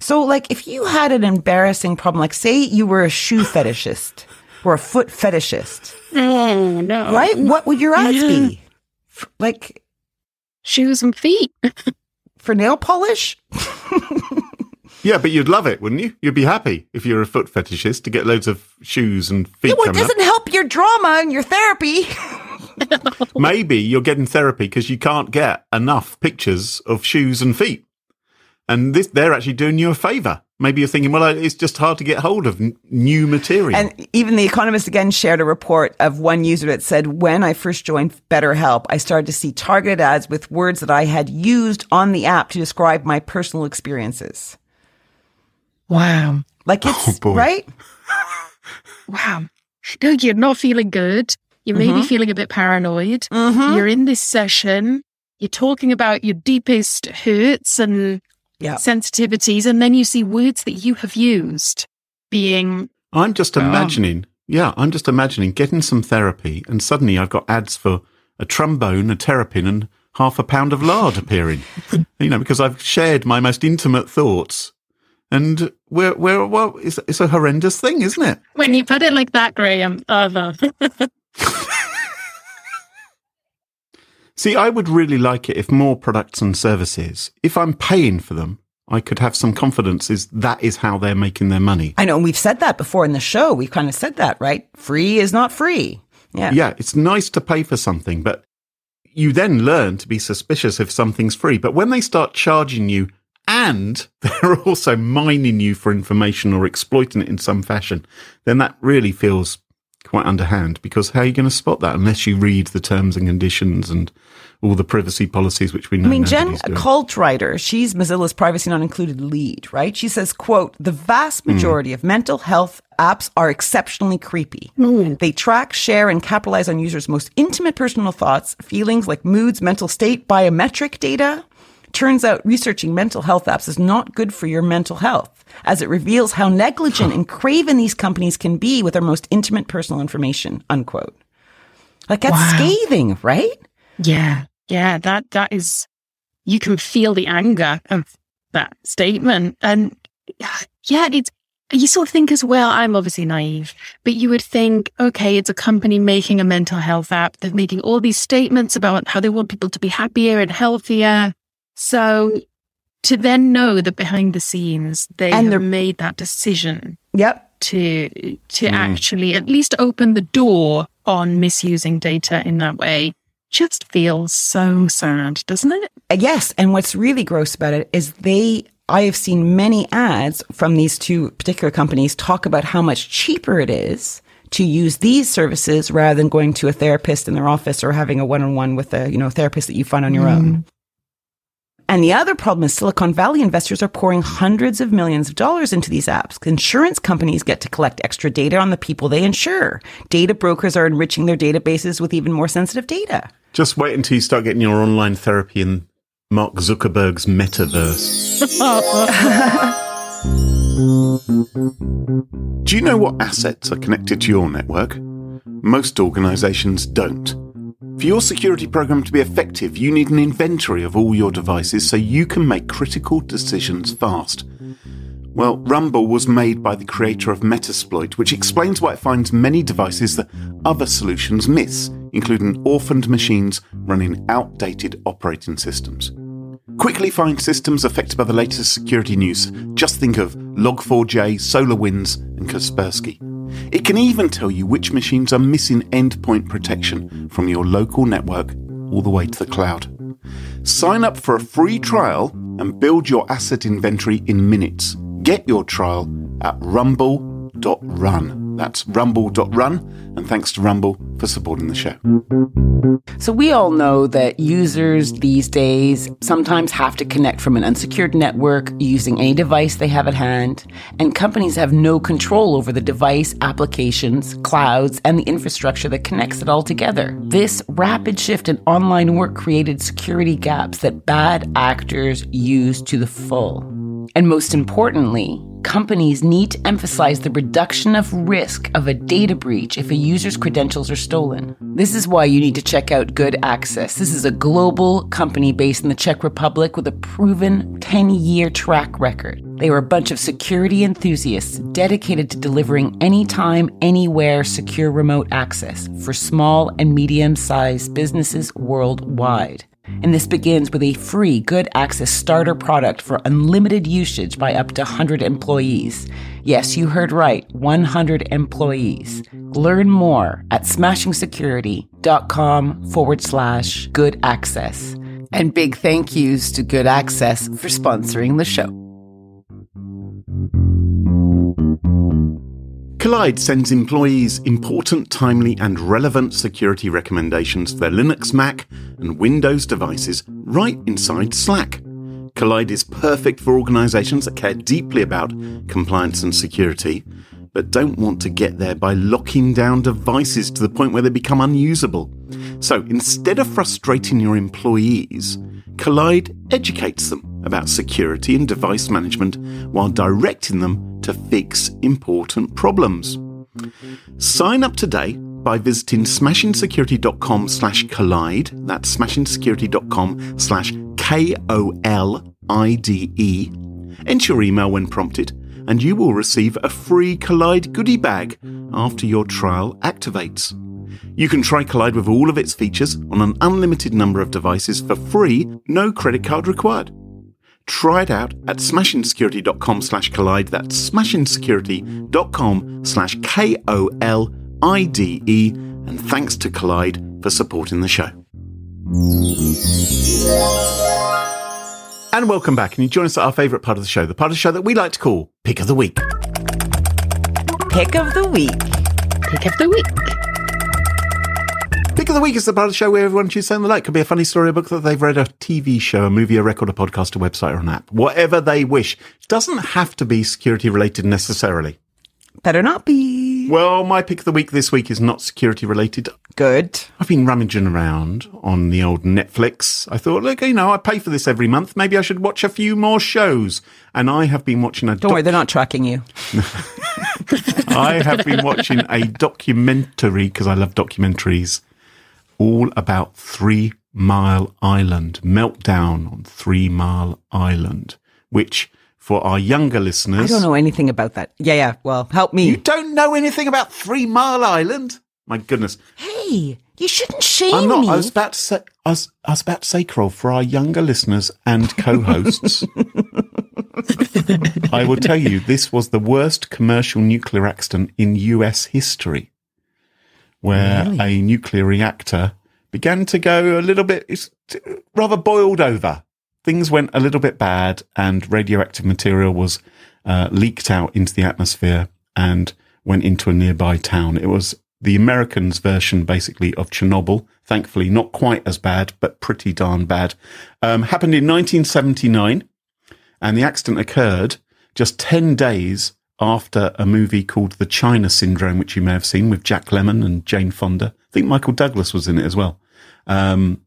So, like, if you had an embarrassing problem, like, say you were a shoe fetishist or a foot fetishist,
Oh no!
right? What would your ads
Yeah.
be? Like,
Shoes and feet.
for nail polish?
Yeah, but you'd love it, wouldn't you? You'd be happy if you're a foot fetishist to get loads of shoes and feet
Yeah, well, it doesn't help your drama and your therapy.
Maybe you're getting therapy because you can't get enough pictures of shoes and feet. And this, they're actually doing you a favour. Maybe you're thinking, well, it's just hard to get hold of n- new material.
And even The Economist again shared a report of one user that said, when I first joined BetterHelp, I started to see targeted ads with words that I had used on the app to describe my personal experiences.
Wow!
Like it's,
Oh, boy.
right?
Wow! No, you're not feeling good. You may be feeling a bit paranoid.
Mm-hmm.
You're in this session. You're talking about your deepest hurts and
Yeah.
sensitivities, and then you see words that you have used being
I'm just imagining, yeah, I'm just imagining getting some therapy and suddenly I've got ads for a trombone, a terrapin and half a pound of lard appearing. you know, because I've shared my most intimate thoughts. And we're, we're, well, it's, it's a horrendous thing, isn't it?
when you put it like that, Graham. Oh, no.
See, I would really like it if more products and services, if I'm paying for them, I could have some confidence is that is how they're making their money.
I know, and we've said that before in the show. We've kind of said that, right? Free is not free. Yeah.
Yeah, it's nice to pay for something, but you then learn to be suspicious if something's free. But when they start charging you and they're also mining you for information or exploiting it in some fashion, then that really feels quite underhand because how are you going to spot that unless you read the terms and conditions and all the privacy policies which we know
I mean, Jen,
nobody's
a cult writer, she's Mozilla's privacy not included lead, right? She says, quote, the vast hmm. majority of mental health apps are exceptionally creepy. They track, share, and capitalize on users' most intimate personal thoughts, feelings like moods, mental state, biometric data. Turns out researching mental health apps is not good for your mental health, as it reveals how negligent and craven these companies can be with our most intimate personal information, unquote. Like that's
Wow.
scathing, right?
Yeah, yeah, that that is. You can feel the anger of that statement, and yeah, it's. You sort of think as well. I'm obviously naive, but you would think, okay, it's a company making a mental health app. They're making all these statements about how they want people to be happier and healthier. So to then know that behind the scenes they
And
have made that decision
Yep.
to to actually at least open the door on misusing data in that way just feels so sad, doesn't it?
Uh, Yes, and what's really gross about it is they. I have seen many ads from these two particular companies talk about how much cheaper it is to use these services rather than going to a therapist in their office or having a one-on-one with a you know therapist that you find on your own. And the other problem is Silicon Valley investors are pouring hundreds of millions of dollars into these apps. Insurance companies get to collect extra data on the people they insure. Data brokers are enriching their databases with even more sensitive data.
Just wait until you start getting your online therapy in Mark Zuckerberg's metaverse. Do you know what assets are connected to your network? Most organizations don't. For your security program to be effective, you need an inventory of all your devices so you can make critical decisions fast. Well, Rumble was made by the creator of Metasploit, which explains why it finds many devices that other solutions miss, including orphaned machines running outdated operating systems. Quickly find systems affected by the latest security news. Just think of Log4j, SolarWinds, and Kaspersky. It can even tell you which machines are missing endpoint protection from your local network all the way to the cloud. Sign up for a free trial and build your asset inventory in minutes. Get your trial at rumble.run. That's rumble.run. And thanks to Rumble for supporting the show.
So, we all know that users these days sometimes have to connect from an unsecured network using any device they have at hand, and companies have no control over the device, applications, clouds, and the infrastructure that connects it all together. This rapid shift in online work created security gaps that bad actors use to the full. And most importantly, companies need to emphasize the reduction of risk of a data breach if a user's credentials are stolen. This is why you need to check out Good Access. This is a global company based in the Czech Republic with a proven 10 year track record. They are a bunch of security enthusiasts dedicated to delivering anytime, anywhere secure remote access for small and medium sized businesses worldwide. And this begins with a free good access starter product for unlimited usage by up to 100 employees. Yes, you heard right 100 employees. Learn more at smashingsecurity.com forward slash good access. And big thank yous to Good Access for sponsoring the show.
Kolide sends employees important, timely, and relevant security recommendations for their Linux, Mac, and Windows devices right inside Slack. Kolide is perfect for organizations that care deeply about compliance and security, but don't want to get there by locking down devices to the point where they become unusable. So instead of frustrating your employees, Kolide educates them about security and device management while directing them to fix important problems. Sign up today by visiting smashingsecurity.com slash kolide. That's smashingsecurity.com slash K-O-L-I-D-E. Enter your email when prompted and you will receive a free Kolide goodie bag after your trial activates. You can try Kolide with all of its features on an unlimited number of devices for free, no credit card required. Try it out at smashingsecurity.com slash kolide. That's smashingsecurity.com slash K-O-L-I-D-E. IDE, and thanks to Kolide for supporting the show. And welcome back. And you join us at our favourite part of the show, the part of the show that we like to call Pick of the Week.
Pick of the week.
Pick of the week.
Pick of the week is the part of the show where everyone chooses something they like. Could be a funny story, a book that they've read, a TV show, a movie, a record, a podcast, a website, or an app. Whatever they wish. Doesn't have to be security related necessarily.
Better not be.
Well, my pick of the week this week is not security related.
Good.
I've been rummaging around on the old Netflix. I thought, look, you know, I pay for this every month. Maybe I should watch a few more shows. And I have been watching a.
Don't worry, they're not tracking you.
I have been watching a documentary because I love documentaries, all about Three Mile Island, Meltdown on Three Mile Island, which for our younger listeners.
I don't know anything about that. Yeah, yeah. Well, help me.
You don't know anything about Three Mile Island? My goodness.
hey, you shouldn't shame
I'm not.
me.
I was about to say. I was, I was about to say, Carole, for our younger listeners and co-hosts. I will tell you, this was the worst commercial nuclear accident in U.S. history, where a nuclear reactor began to go a little bit, it's rather boiled over. Things went a little bit bad, and radioactive material was uh, leaked out into the atmosphere and went into a nearby town. It was the Americans' version, basically, of Chernobyl. Thankfully, not quite as bad, but pretty darn bad. Um, happened in 1979, and the accident occurred just 10 days after a movie called The China Syndrome, which you may have seen with Jack Lemmon and Jane Fonda. I think Michael Douglas was in it as well. Um,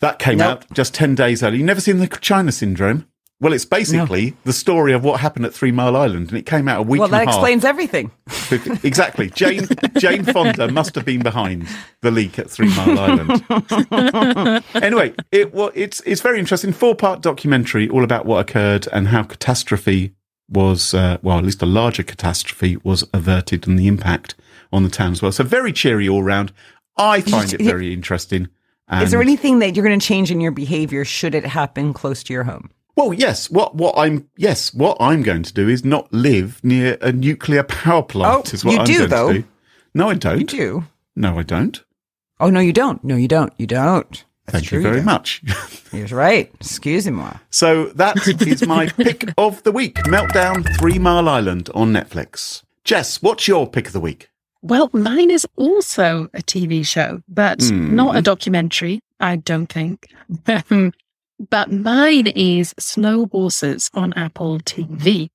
that came
Nope.
out just 10 days earlier. You never seen The China Syndrome? Well, it's basically the story of what happened at Three Mile Island, and it came out a week
well,
and
that
half
explains everything.
exactly. Jane Jane Fonda must have been behind the leak at Three Mile Island. anyway, it well, it's it's very interesting. Four part documentary all about what occurred and how catastrophe was uh, well, at least a larger catastrophe was averted and the impact on the town as well. So very cheery all round. I find it very interesting.
Is there anything that you're going to change in your behavior should it happen close to your home?
Well, yes. What what I'm yes, what I'm going to do is not live near a nuclear power plant.
Oh,
is what
you
I'm
do,
going
though.
to do. No, I don't.
You do.
No, I don't.
Oh no, you don't. No, you don't. You don't. That's
Thank
true,
you very
don't.
much.
You're right. Excuse me.
so that is my pick of the week: Meltdown, Three Mile Island on Netflix. Jess, what's your pick of the week?
Well, mine is also a TV show, but
Mm.
not a documentary, I don't think. but mine is Slow Horses on Apple TV.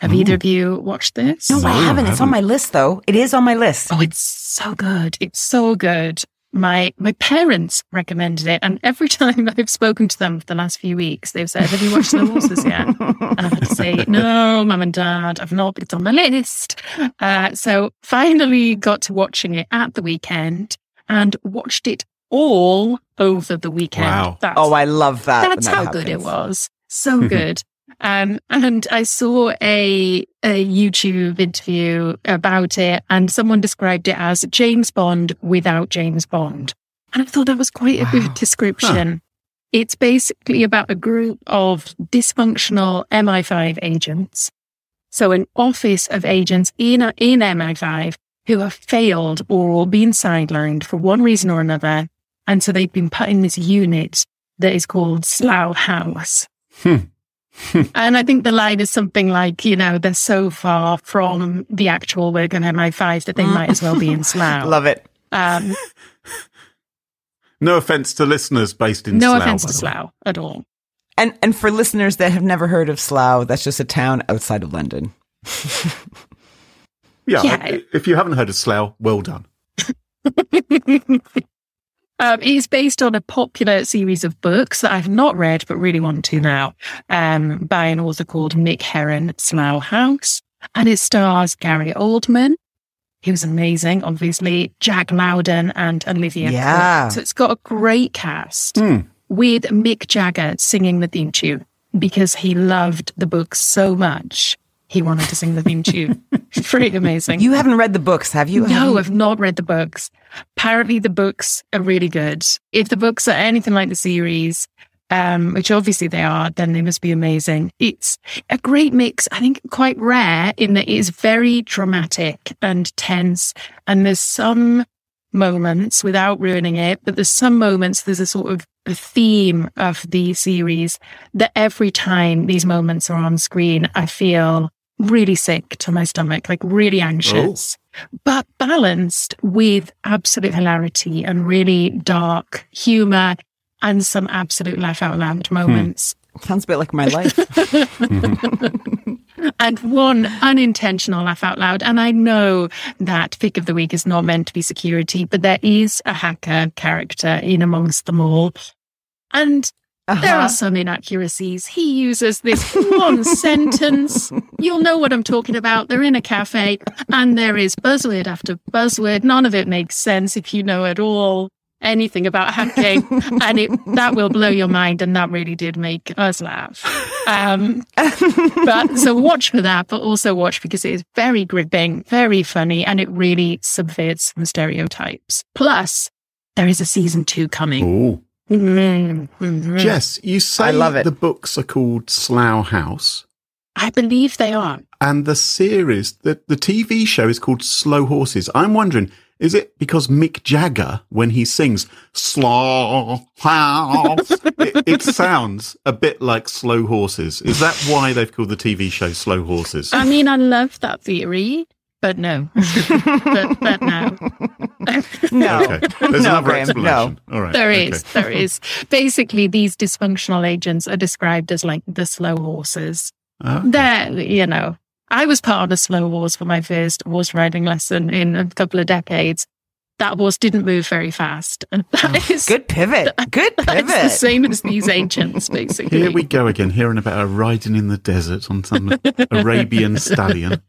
Have either of you watched this?
No,
No,
I
I
haven't. It's on my list, though. It is on my list.
Oh, it's so good. It's so good. My my parents recommended it, and every time I've spoken to them for the last few weeks, they've said, "Have you watched Slow Horses yet?" And I've had to say, "No, mum and dad, I've not. But it's on my list." Uh, so finally got to watching it at the weekend and watched it all over the weekend.
Wow.
That's
oh, I love that.
that's
that
how good it was. So good. Um, and I saw a, a YouTube interview about it, and someone described it as James Bond without James Bond. And I thought that was quite a
Wow.
good description. It's basically about a group of dysfunctional MI5 agents. So, an office of agents in, in MI5 who have failed or been sidelined for one reason or another. And so they've been put in this unit that is called Slough House.
Hmm.
and I think the line is something like, you know, they're so far from the actual work on MI5 that they might as well be in Slough.
Love it.
Um,
No offense to listeners based in
no
Slough,
offense to. Slough at all.
And and for listeners that have never heard of Slough, that's just a town outside of London.
Yeah,
Yeah.
If you haven't heard of Slough, well done.
um, it's based on a popular series of books that I've not read but really want to now, um, by an author called Mick Herron, Slough House, and it stars Gary Oldman. He was amazing, obviously. Jack Lowden and Olivia.
Yeah.
Cooke. So it's got a great cast
Hmm.
with Mick Jagger singing the theme tune because he loved the book so much. He wanted to sing the theme tune. Pretty amazing.
You haven't read the books, have you?
No. I've not read the books. Apparently, the books are really good. If the books are anything like the series, um, which obviously they are, then they must be amazing. It's a great mix. I think quite rare in that it is very dramatic and tense. And there's some moments without ruining it, but there's some moments, there's a sort of a theme of the series that every time these moments are on screen, I feel really sick to my stomach, like really anxious, but balanced with absolute hilarity and really dark humor and some absolute laugh out loud moments.
Sounds a bit like my life.
and one unintentional laugh out loud. And I know that Pick of the Week is not meant to be security, but there is a hacker character in amongst them all. And there
Uh-huh.
are some inaccuracies. He uses this one sentence. You'll know what I'm talking about. They're in a cafe and there is buzzword after buzzword. None of it makes sense if you know at all anything about hacking. and it, that will blow your mind. And that really did make us laugh. Um, but so watch for that, but also watch because it is very gripping, very funny, and it really subverts some stereotypes. Plus, there is a season two coming.
Ooh.
Mm, mm,
Jess, you say
I love it.
the books are called Slough House,
I believe they are.
and the series, the, the TV show is called Slow Horses. I'm wondering, is it because Mick Jagger, when he sings Slow House, it, it sounds a bit like Slow Horses? Is that why they've called the TV show Slow Horses?
I mean, I love that theory, but no. but, but no.
no.
Okay. There's
No,
another
Graham,
explanation. All right.
There
okay.
is, there is. Basically, these dysfunctional agents are described as like the slow horses.
Oh,
They're, you know, I was part of a slow horse for my first horse riding lesson in a couple of decades. That horse didn't move very fast. And that is
Good pivot. Good pivot.
It's the same as these agents, basically.
Here we go again, hearing about a riding in the desert on some Arabian stallion.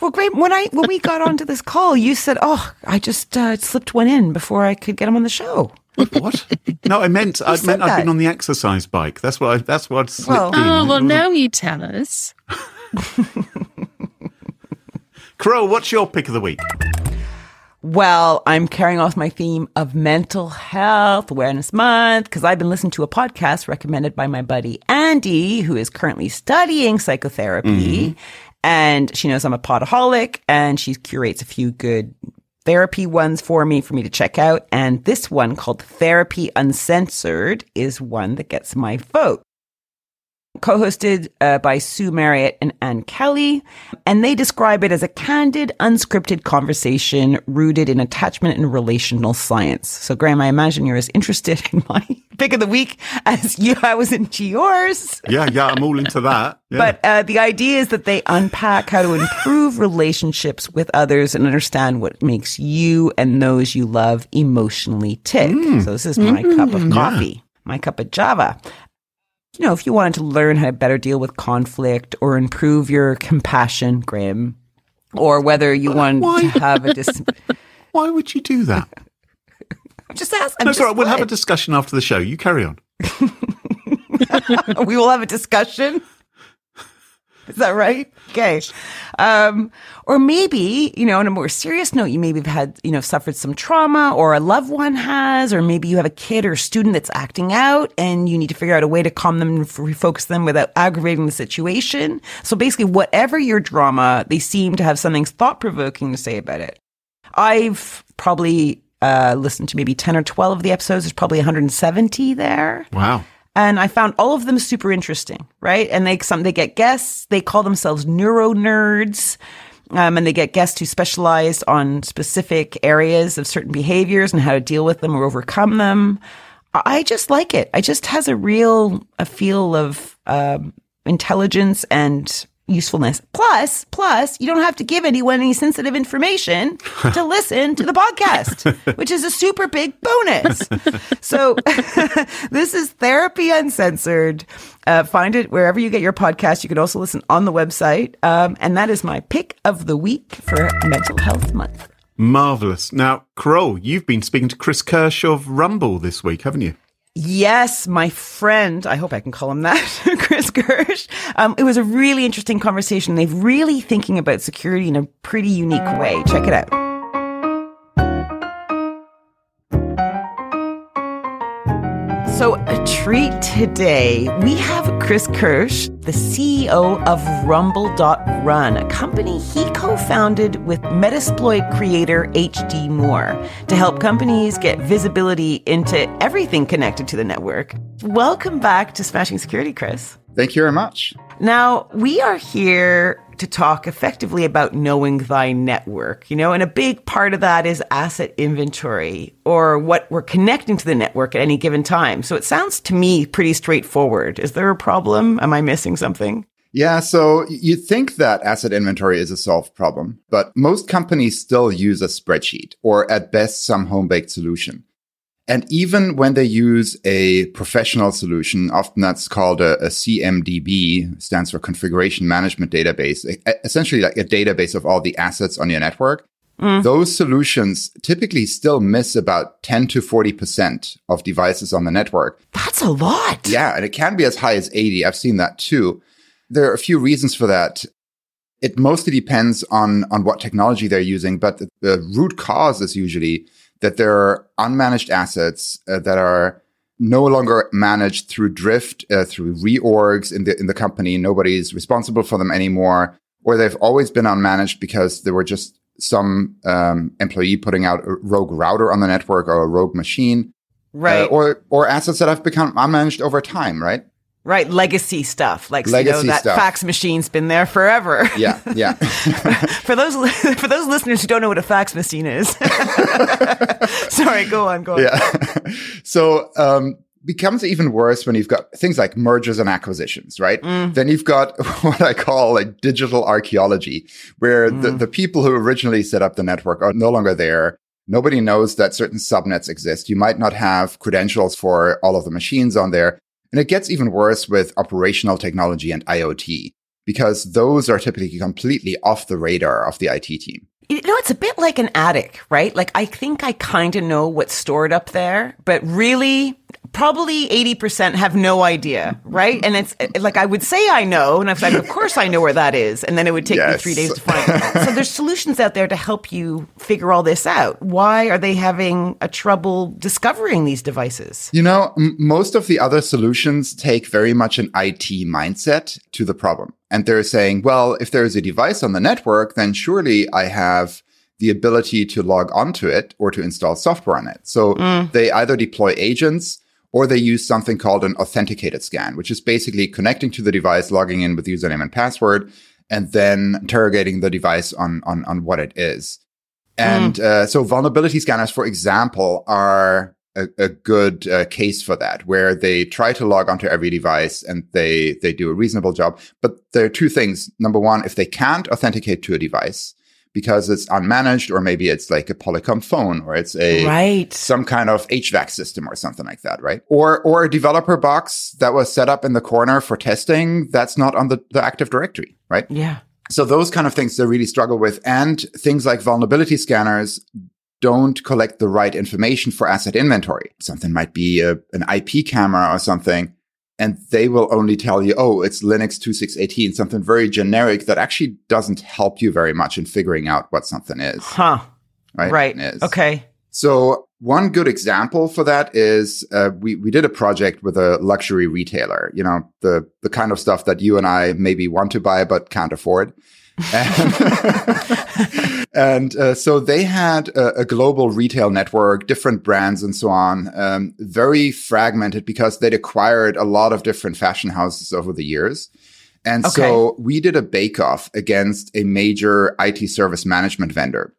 Well, great. When I when we got onto this call, you said, "Oh, I just uh, slipped one in before I could get him on the show."
What? No, I meant I
said
meant I've been on the exercise bike. That's what I, that's what slipped
Well-
in.
Oh, well, now you tell us.
Carole, what's your pick of the week?
Well, I'm carrying off my theme of mental health awareness month because I've been listening to a podcast recommended by my buddy Andy, who is currently studying psychotherapy. Mm-hmm. And she knows I'm a podaholic and she curates a few good therapy ones for me for me to check out. And this one called Therapy Uncensored is one that gets my vote. Co-hosted uh, by Sue Marriott and Ann Kelley, and they describe it as a candid, unscripted conversation rooted in attachment and relational science. So, Graham, I imagine you're as interested in my pick of the week as you I was into yours.
Yeah, yeah, I'm all into that. Yeah.
But uh, the idea is that they unpack how to improve relationships with others and understand what makes you and those you love emotionally tick. So this is my cup of coffee, my cup of Java. You know, if you wanted to learn how to better deal with conflict or improve your compassion, Graham, or whether you want
Why?
to have a dis-
Why would you do that?
I'm just asking.
All right. We'll have a discussion after the show. You carry on.
we will have a discussion. Is that right? Okay. Um, or maybe, you know, on a more serious note, you maybe have had, you know, suffered some trauma or a loved one has, or maybe you have a kid or student that's acting out and you need to figure out a way to calm them and refocus them without aggravating the situation. So basically, whatever your drama, they seem to have something thought provoking to say about it. I've probably uh, listened to maybe 10 or 12 of the episodes. There's probably 170 there
Wow.
and I found all of them super interesting, right? And they some they get guests. They call themselves neuro nerds, um, and they get guests who specialize on specific areas of certain behaviors and how to deal with them or overcome them. I just like it. It just has a real a feel of um, intelligence and usefulness. Plus, plus, you don't have to give anyone any sensitive information to listen to the podcast, which is a super big bonus. So, this is Therapy Uncensored. Uh, find it wherever you get your podcast. You can also listen on the website. Um, and that is my pick of the week for Mental Health Month.
Marvelous. Now, Carole, you've been speaking to Chris Kirsch of Rumble this week, haven't you?
Yes, my friend. I hope I can call him that, Chris Kirsch. Um, it was a really interesting conversation. They're really thinking about security in a pretty unique way. Check it out. So, a treat today. We have Chris Kirsch, the CEO of Rumble.Run, a company he co founded with Metasploit creator HD Moore to help companies get visibility into everything connected to the network. Welcome back to Smashing Security, Chris.
Thank you very much.
Now, we are here to talk effectively about knowing thy network, you know, and a big part of that is asset inventory or what we're connecting to the network at any given time. So it sounds to me pretty straightforward. Is there a problem? Am I missing something?
Yeah, so you think that asset inventory is a solved problem, but most companies still use a spreadsheet or at best some home baked solution. And even when they use a professional solution, often that's called a, a CMDB, stands for Configuration Management Database, essentially like a database of all the assets on your network. Mm. Those solutions typically still miss about 10 to 40% of devices on the network.
That's a lot.
Yeah, and it can be as high as 80. I've seen that too. There are a few reasons for that. It mostly depends on, on what technology they're using, but the, the root cause is usually that there are unmanaged assets uh, that are no longer managed through drift, uh, through reorgs in the, in the company. Nobody's responsible for them anymore, or they've always been unmanaged because there were just some um, employee putting out a rogue router on the network or a rogue machine.
Right.
Uh, or or assets that have become unmanaged over time, right?
Right. Legacy stuff. Like, you know, that
stuff.
fax machine's been there forever.
Yeah, yeah.
for those for those listeners who don't know what a fax machine is. Sorry, go on, go on.
yeah. so um becomes even worse when you've got things like mergers and acquisitions, right? Then you've got what I call like digital archaeology, where the, the people who originally set up the network are no longer there. Nobody knows that certain subnets exist. You might not have credentials for all of the machines on there. And it gets even worse with operational technology and IoT because those are typically completely off the radar of the IT team.
You know, it's a bit like an attic, right? Like, I think I kind of know what's stored up there, but really, probably 80% have no idea, right? And it's like, I would say I know, and I was like, of course I know where that is. And then it would take me three days to find it. So there's solutions out there to help you figure all this out. Why are they having a trouble discovering these devices?
You know, m- most of the other solutions take very much an IT mindset to the problem. And they're saying, well, if there is a device on the network, then surely I have the ability to log onto it or to install software on it. So mm. they either deploy agents or they use something called an authenticated scan, which is basically connecting to the device, logging in with username and password, and then interrogating the device on on, on what it is. And mm. uh, so vulnerability scanners, for example, are a, a good uh, case for that, where they try to log onto every device and they they do a reasonable job. But there are two things. Number one, if they can't authenticate to a device because it's unmanaged, or maybe it's like a Polycom phone, or it's a
right
some kind of HVAC system or something like that, right? Or or a developer box that was set up in the corner for testing that's not on the, the Active Directory, right?
Yeah.
So those kind of things they really struggle with. And things like vulnerability scanners don't collect the right information for asset inventory. Something might be a, an IP camera or something. And they will only tell you, oh, it's Linux 2618, something very generic that actually doesn't help you very much in figuring out what something is.
Huh.
Right.
Right. Okay.
So one good example for that is uh, we we did a project with a luxury retailer. You know the the kind of stuff that you and I maybe want to buy but can't afford. And, and uh, so they had a, a, global retail network, different brands and so on, um, very fragmented because they'd acquired a lot of different fashion houses over the years. And okay. so we did a bake off against a major IT service management vendor.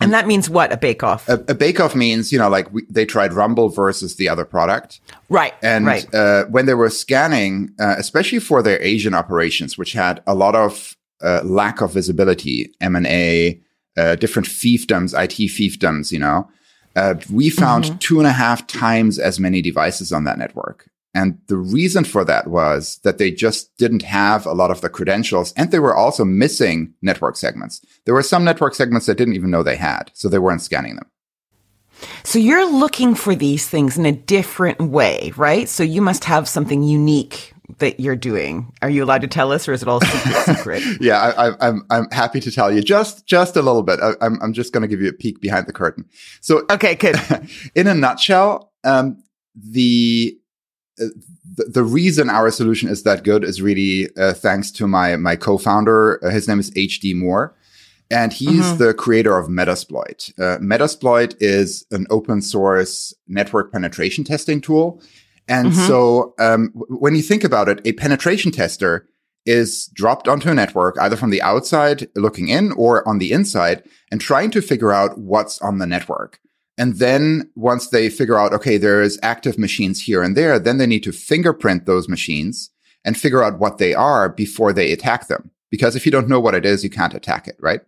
And that means what? A bake off?
A, a bake off means, you know, like we, they tried Rumble versus the other product.
Right.
And
right.
Uh, when they were scanning, uh, especially for their Asian operations, which had a lot of uh, lack of visibility, M&A, uh, different fiefdoms, IT fiefdoms, you know, uh, we found mm-hmm. two and a half times as many devices on that network. And the reason for that was that they just didn't have a lot of the credentials and they were also missing network segments. There were some network segments that didn't even know they had, so they weren't scanning them.
So you're looking for these things in a different way, right? So you must have something unique that you're doing. Are you allowed to tell us, or is it all secret? secret?
yeah, I, am I'm, I'm happy to tell you just just a little bit. I, am I'm, I'm just going to give you a peek behind the curtain. So
okay, good.
in a nutshell, um, the the, the reason our solution is that good is really uh, thanks to my my co-founder. Uh, his name is HD Moore, and he's mm-hmm. the creator of Metasploit. Uh, Metasploit is an open source network penetration testing tool. And mm-hmm. so, um, when you think about it, a penetration tester is dropped onto a network either from the outside looking in or on the inside and trying to figure out what's on the network. And then once they figure out, okay, there's active machines here and there, then they need to fingerprint those machines and figure out what they are before they attack them. Because if you don't know what it is, you can't attack it, right?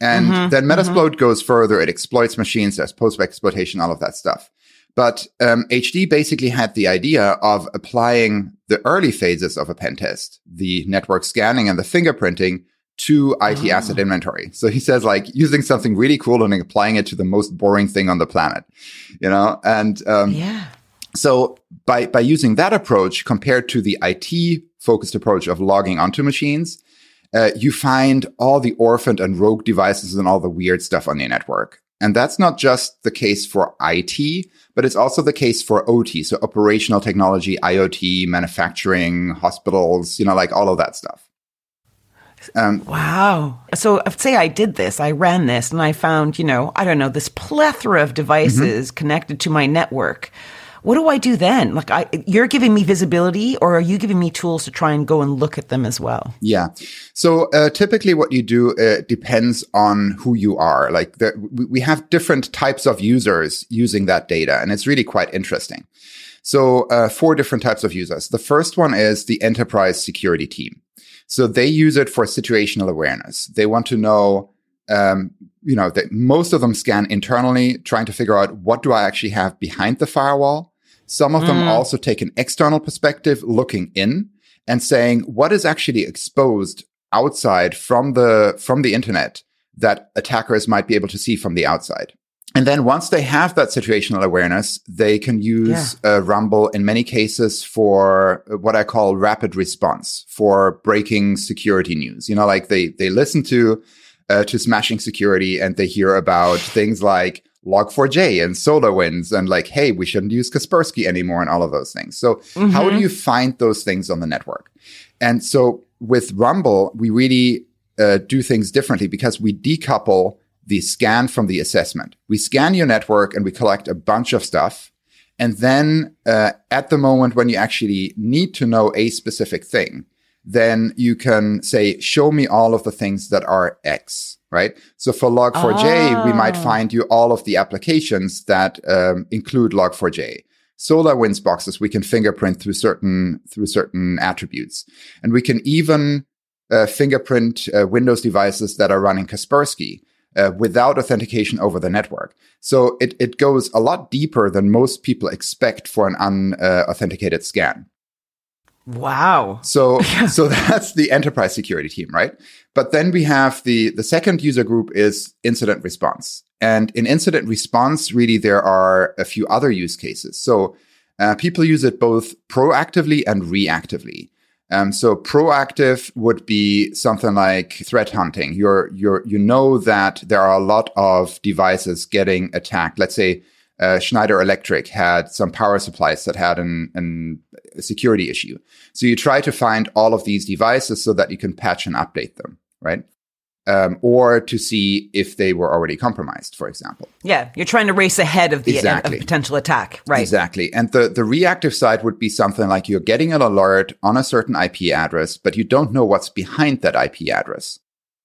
And mm-hmm, then Metasploit mm-hmm. goes further. It exploits machines, there's post exploitation, all of that stuff. But um, HD basically had the idea of applying the early phases of a pen test, the network scanning and the fingerprinting, to IT oh. asset inventory. So he says like using something really cool and applying it to the most boring thing on the planet, you know? And, um,
yeah.
So by, by using that approach compared to the IT focused approach of logging onto machines, uh, you find all the orphaned and rogue devices and all the weird stuff on your network. And that's not just the case for IT, but it's also the case for OT. So operational technology, IoT, manufacturing, hospitals, you know, like all of that stuff.
Um, wow. So say I did this, I ran this, and I found, you know, I don't know, this plethora of devices mm-hmm. connected to my network. What do I do then? Like, I, you're giving me visibility, or are you giving me tools to try and go and look at them as well?
Yeah. So uh, typically, what you do uh, depends on who you are. Like, we have different types of users using that data, and it's really quite interesting. So, uh, four different types of users. The first one is the enterprise security team. So they use it for situational awareness. They want to know, um, you know, that most of them scan internally, trying to figure out what do I actually have behind the firewall. Some of mm. them also take an external perspective, looking in and saying what is actually exposed outside from the from the internet that attackers might be able to see from the outside. And then once they have that situational awareness, they can use yeah. uh, Rumble in many cases for what I call rapid response for breaking security news. You know, like they, they listen to, uh, to smashing security and they hear about things like log4j and SolarWinds and like, hey, we shouldn't use Kaspersky anymore and all of those things. So mm-hmm. how do you find those things on the network? And so with Rumble, we really uh, do things differently because we decouple the scan from the assessment. We scan your network and we collect a bunch of stuff. And then uh, at the moment when you actually need to know a specific thing, then you can say, show me all of the things that are X, right? So for log4j, we might
Oh.
find you all of the applications that um, include log4j. SolarWinds boxes we can fingerprint through certain through certain attributes, and we can even uh, fingerprint uh, Windows devices that are running Kaspersky uh, without authentication over the network. So it it goes a lot deeper than most people expect for an unauthenticated scan.
Wow.
So so that's the enterprise security team, right? But then we have the the second user group is incident response. And in incident response, really there are a few other use cases. So uh, people use it both proactively and reactively. Um, so proactive would be something like threat hunting. You're you're you know that there are a lot of devices getting attacked. Let's say uh, Schneider Electric had some power supplies that had an, an a security issue. So you try to find all of these devices so that you can patch and update them, right? Um, or to see if they were already compromised, for example.
Yeah, you're trying to race ahead of the
Exactly.
of potential attack, right?
Exactly. And the, the reactive side would be something like you're getting an alert on a certain IP address, but you don't know what's behind that IP address.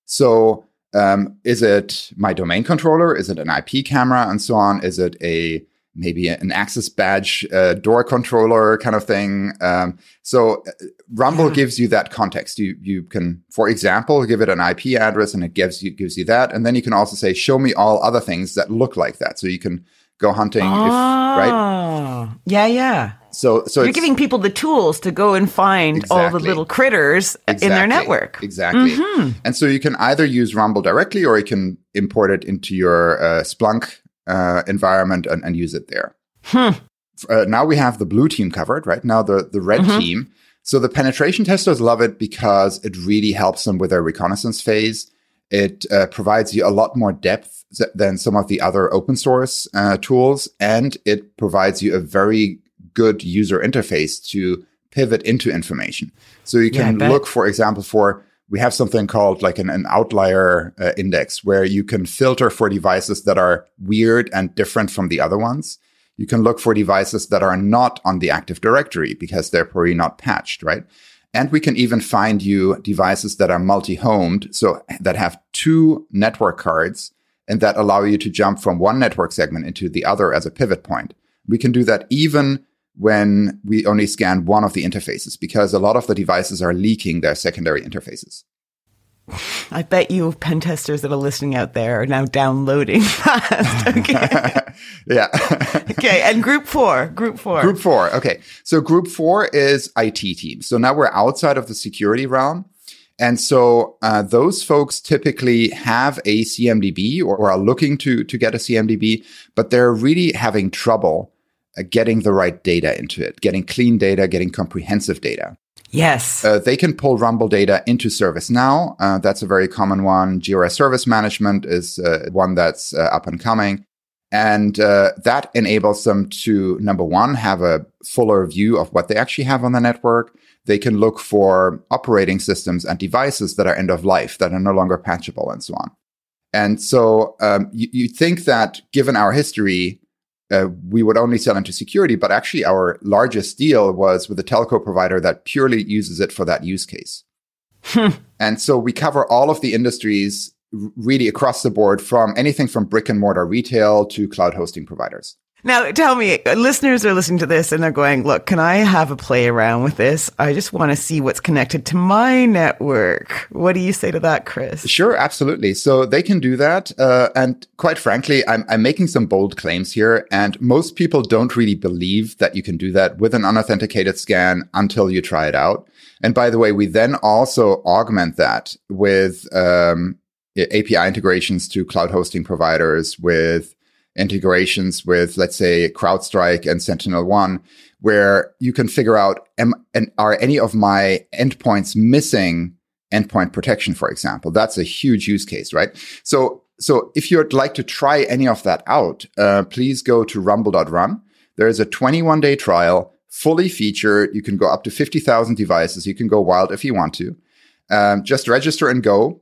So, um, is it my domain controller? Is it an IP camera and so on? Is it a maybe an access badge uh, door controller kind of thing? Um, so, uh, Rumble
Yeah.
gives you that context. You you can, for example, give it an IP address, and it gives you gives you that, and then you can also say, "Show me all other things that look like that." So you can go hunting, if, right?
Oh, yeah, yeah.
So, so
You're giving people the tools to go and find all the little critters in their network.
Exactly.
Mhm.
And so you can either use Rumble directly or you can import it into your uh, Splunk uh, environment and, and use it there.
Hmm.
Uh, now we have the blue team covered, right? Now the, the red
Mhm.
team. So the penetration testers love it because it really helps them with their reconnaissance phase. It uh, provides you a lot more depth th- than some of the other open source uh, tools, and it provides you a very good user interface to pivot into information. So you can
bet.
look, for example, for we have something called like an, an outlier uh, index where you can filter for devices that are weird and different from the other ones. You can look for devices that are not on the Active Directory because they're probably not patched, right? And we can even find you devices that are multi-homed, so that have two network cards and that allow you to jump from one network segment into the other as a pivot point. We can do that even when we only scan one of the interfaces because a lot of the devices are leaking their secondary interfaces.
I bet you pen testers that are listening out there are now downloading fast. Okay.
yeah.
okay. And group four, group four.
Group four. Okay. So group four is IT teams. So now we're outside of the security realm. And so uh, those folks typically have a CMDB or, or are looking to, to get a CMDB, but they're really having trouble getting the right data into it, getting clean data, getting comprehensive data.
yes.
Uh, they can pull Rumble data into ServiceNow. Uh, that's a very common one. Jira Service Management is uh, one that's uh, up and coming. And uh, that enables them to, number one, have a fuller view of what they actually have on the network. They can look for operating systems and devices that are end of life, that are no longer patchable, and so on. And so um, you, you think that given our history, uh, we would only sell into security, but actually our largest deal was with a telco provider that purely uses it for that use case. and so we cover all of the industries really across the board from anything from brick and mortar retail to cloud hosting providers.
Now, tell me, listeners are listening to this and they're going, look, can I have a play around with this? I just want to see what's connected to my network. What do you say to that, Chris?
Sure, absolutely. So they can do that. Uh, and quite frankly, I'm, I'm making some bold claims here. And most people don't really believe that you can do that with an unauthenticated scan until you try it out. And by the way, we then also augment that with um, API integrations to cloud hosting providers, with integrations with, let's say, CrowdStrike and Sentinel One, where you can figure out am, and are any of my endpoints missing endpoint protection, for example. That's a huge use case, right? So, so if you'd like to try any of that out, uh, please go to rumble.run. There is a 21 day trial, fully featured. You can go up to 50,000 devices. You can go wild if you want to. Um, just register and go.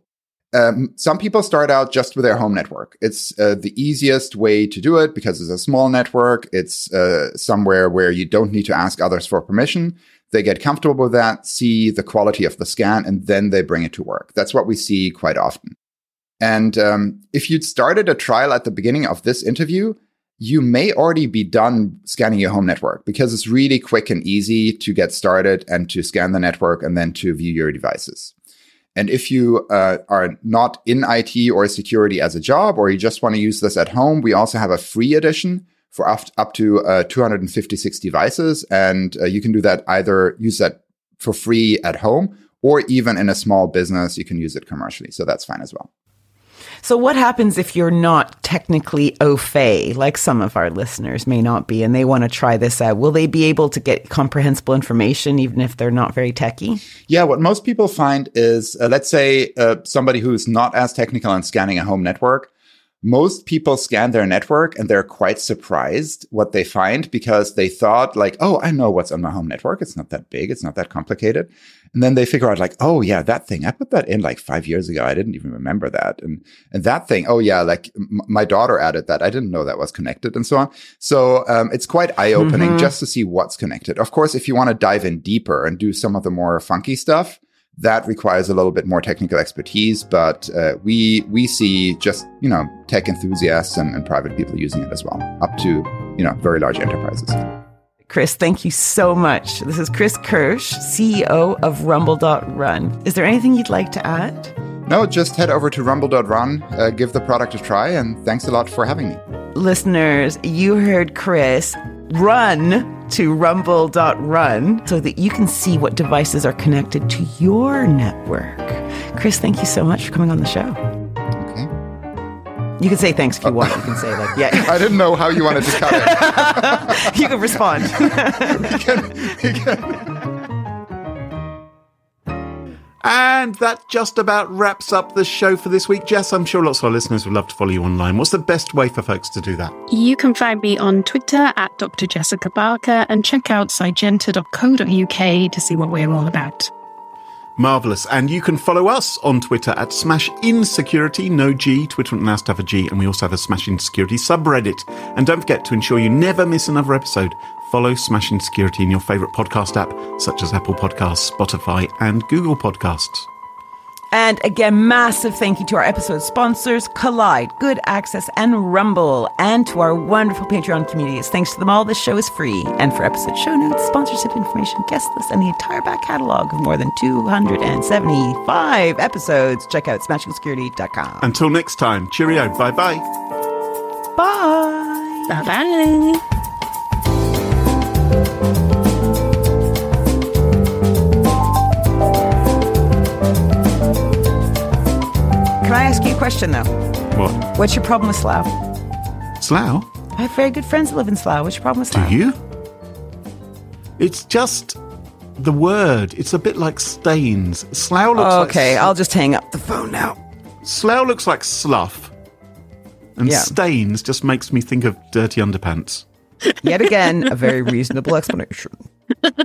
Um, some people start out just with their home network. It's uh, the easiest way to do it because it's a small network. It's uh, somewhere where you don't need to ask others for permission. They get comfortable with that, see the quality of the scan, and then they bring it to work. That's what we see quite often. And um, if you'd started a trial at the beginning of this interview, you may already be done scanning your home network because it's really quick and easy to get started and to scan the network and then to view your devices. And if you uh, are not in IT or security as a job, or you just want to use this at home, we also have a free edition for up, to uh, 256 devices. And uh, you can do that either use that for free at home or even in a small business, you can use it commercially. So that's fine as well.
So, what happens if you're not technically au fait, like some of our listeners may not be, and they want to try this out? Will they be able to get comprehensible information even if they're not very techy?
Yeah, what most people find is uh, let's say uh, somebody who's not as technical in scanning a home network most people scan their network and they're quite surprised what they find because they thought like, oh, I know what's on my home network. It's not that big. It's not that complicated. And then they figure out like, oh yeah, that thing, I put that in like five years ago. I didn't even remember that. And, and that thing, oh yeah, like m- my daughter added that. I didn't know that was connected and so on. So, um, it's quite eye opening mm-hmm. just to see what's connected. Of course, if you want to dive in deeper and do some of the more funky stuff, that requires a little bit more technical expertise, but uh, we we see just you know tech enthusiasts and, and private people using it as well, up to you know very large enterprises.
Chris, thank you so much. This is Chris Kirsch, CEO of Rumble.run. Is there anything you'd like to add?
No, just head over to rumble.run, uh, give the product a try, and thanks a lot for having me.
Listeners, you heard Chris run to rumble.run so that you can see what devices are connected to your network. Chris, thank you so much for coming on the show.
Okay.
You can say thanks if you want. You can say like, yeah.
I didn't know how you wanted to cut
it. you can respond.
we can, we can.
And that just about wraps up the show for this week. Jess, I'm sure lots of our listeners would love to follow you online. What's the best way for folks to do that?
You can find me on Twitter at Dr. Jessica Barker and check out cygenta.co.uk to see what we're all about.
Marvelous. And you can follow us on Twitter at Smashing Security, no G. Twitter now to have a G. And we also have a Smashing Security subreddit. And don't forget to ensure you never miss another episode follow Smashing Security in your favourite podcast app, such as Apple Podcasts, Spotify, and Google Podcasts.
And again, massive thank you to our episode sponsors, Kolide, Good Access, and Rumble, and to our wonderful Patreon communities. Thanks to them all, this show is free. And for episode show notes, sponsorship information, guest list, and the entire back catalog of more than 275 episodes, check out smashingsecurity.com.
Until next time, cheerio. Bye-bye.
Bye.
Bye-bye.
Question though?
What?
What's your problem with Slough?
Slough?
I have very good friends that live in Slough. What's your problem with Slough?
Do you? It's just the word. It's a bit like stains. Slough looks oh, like.
Okay, I'll just hang up the phone now.
Slough looks like slough. And
Yeah.
stains just makes me think of dirty underpants.
Yet again, a very reasonable explanation.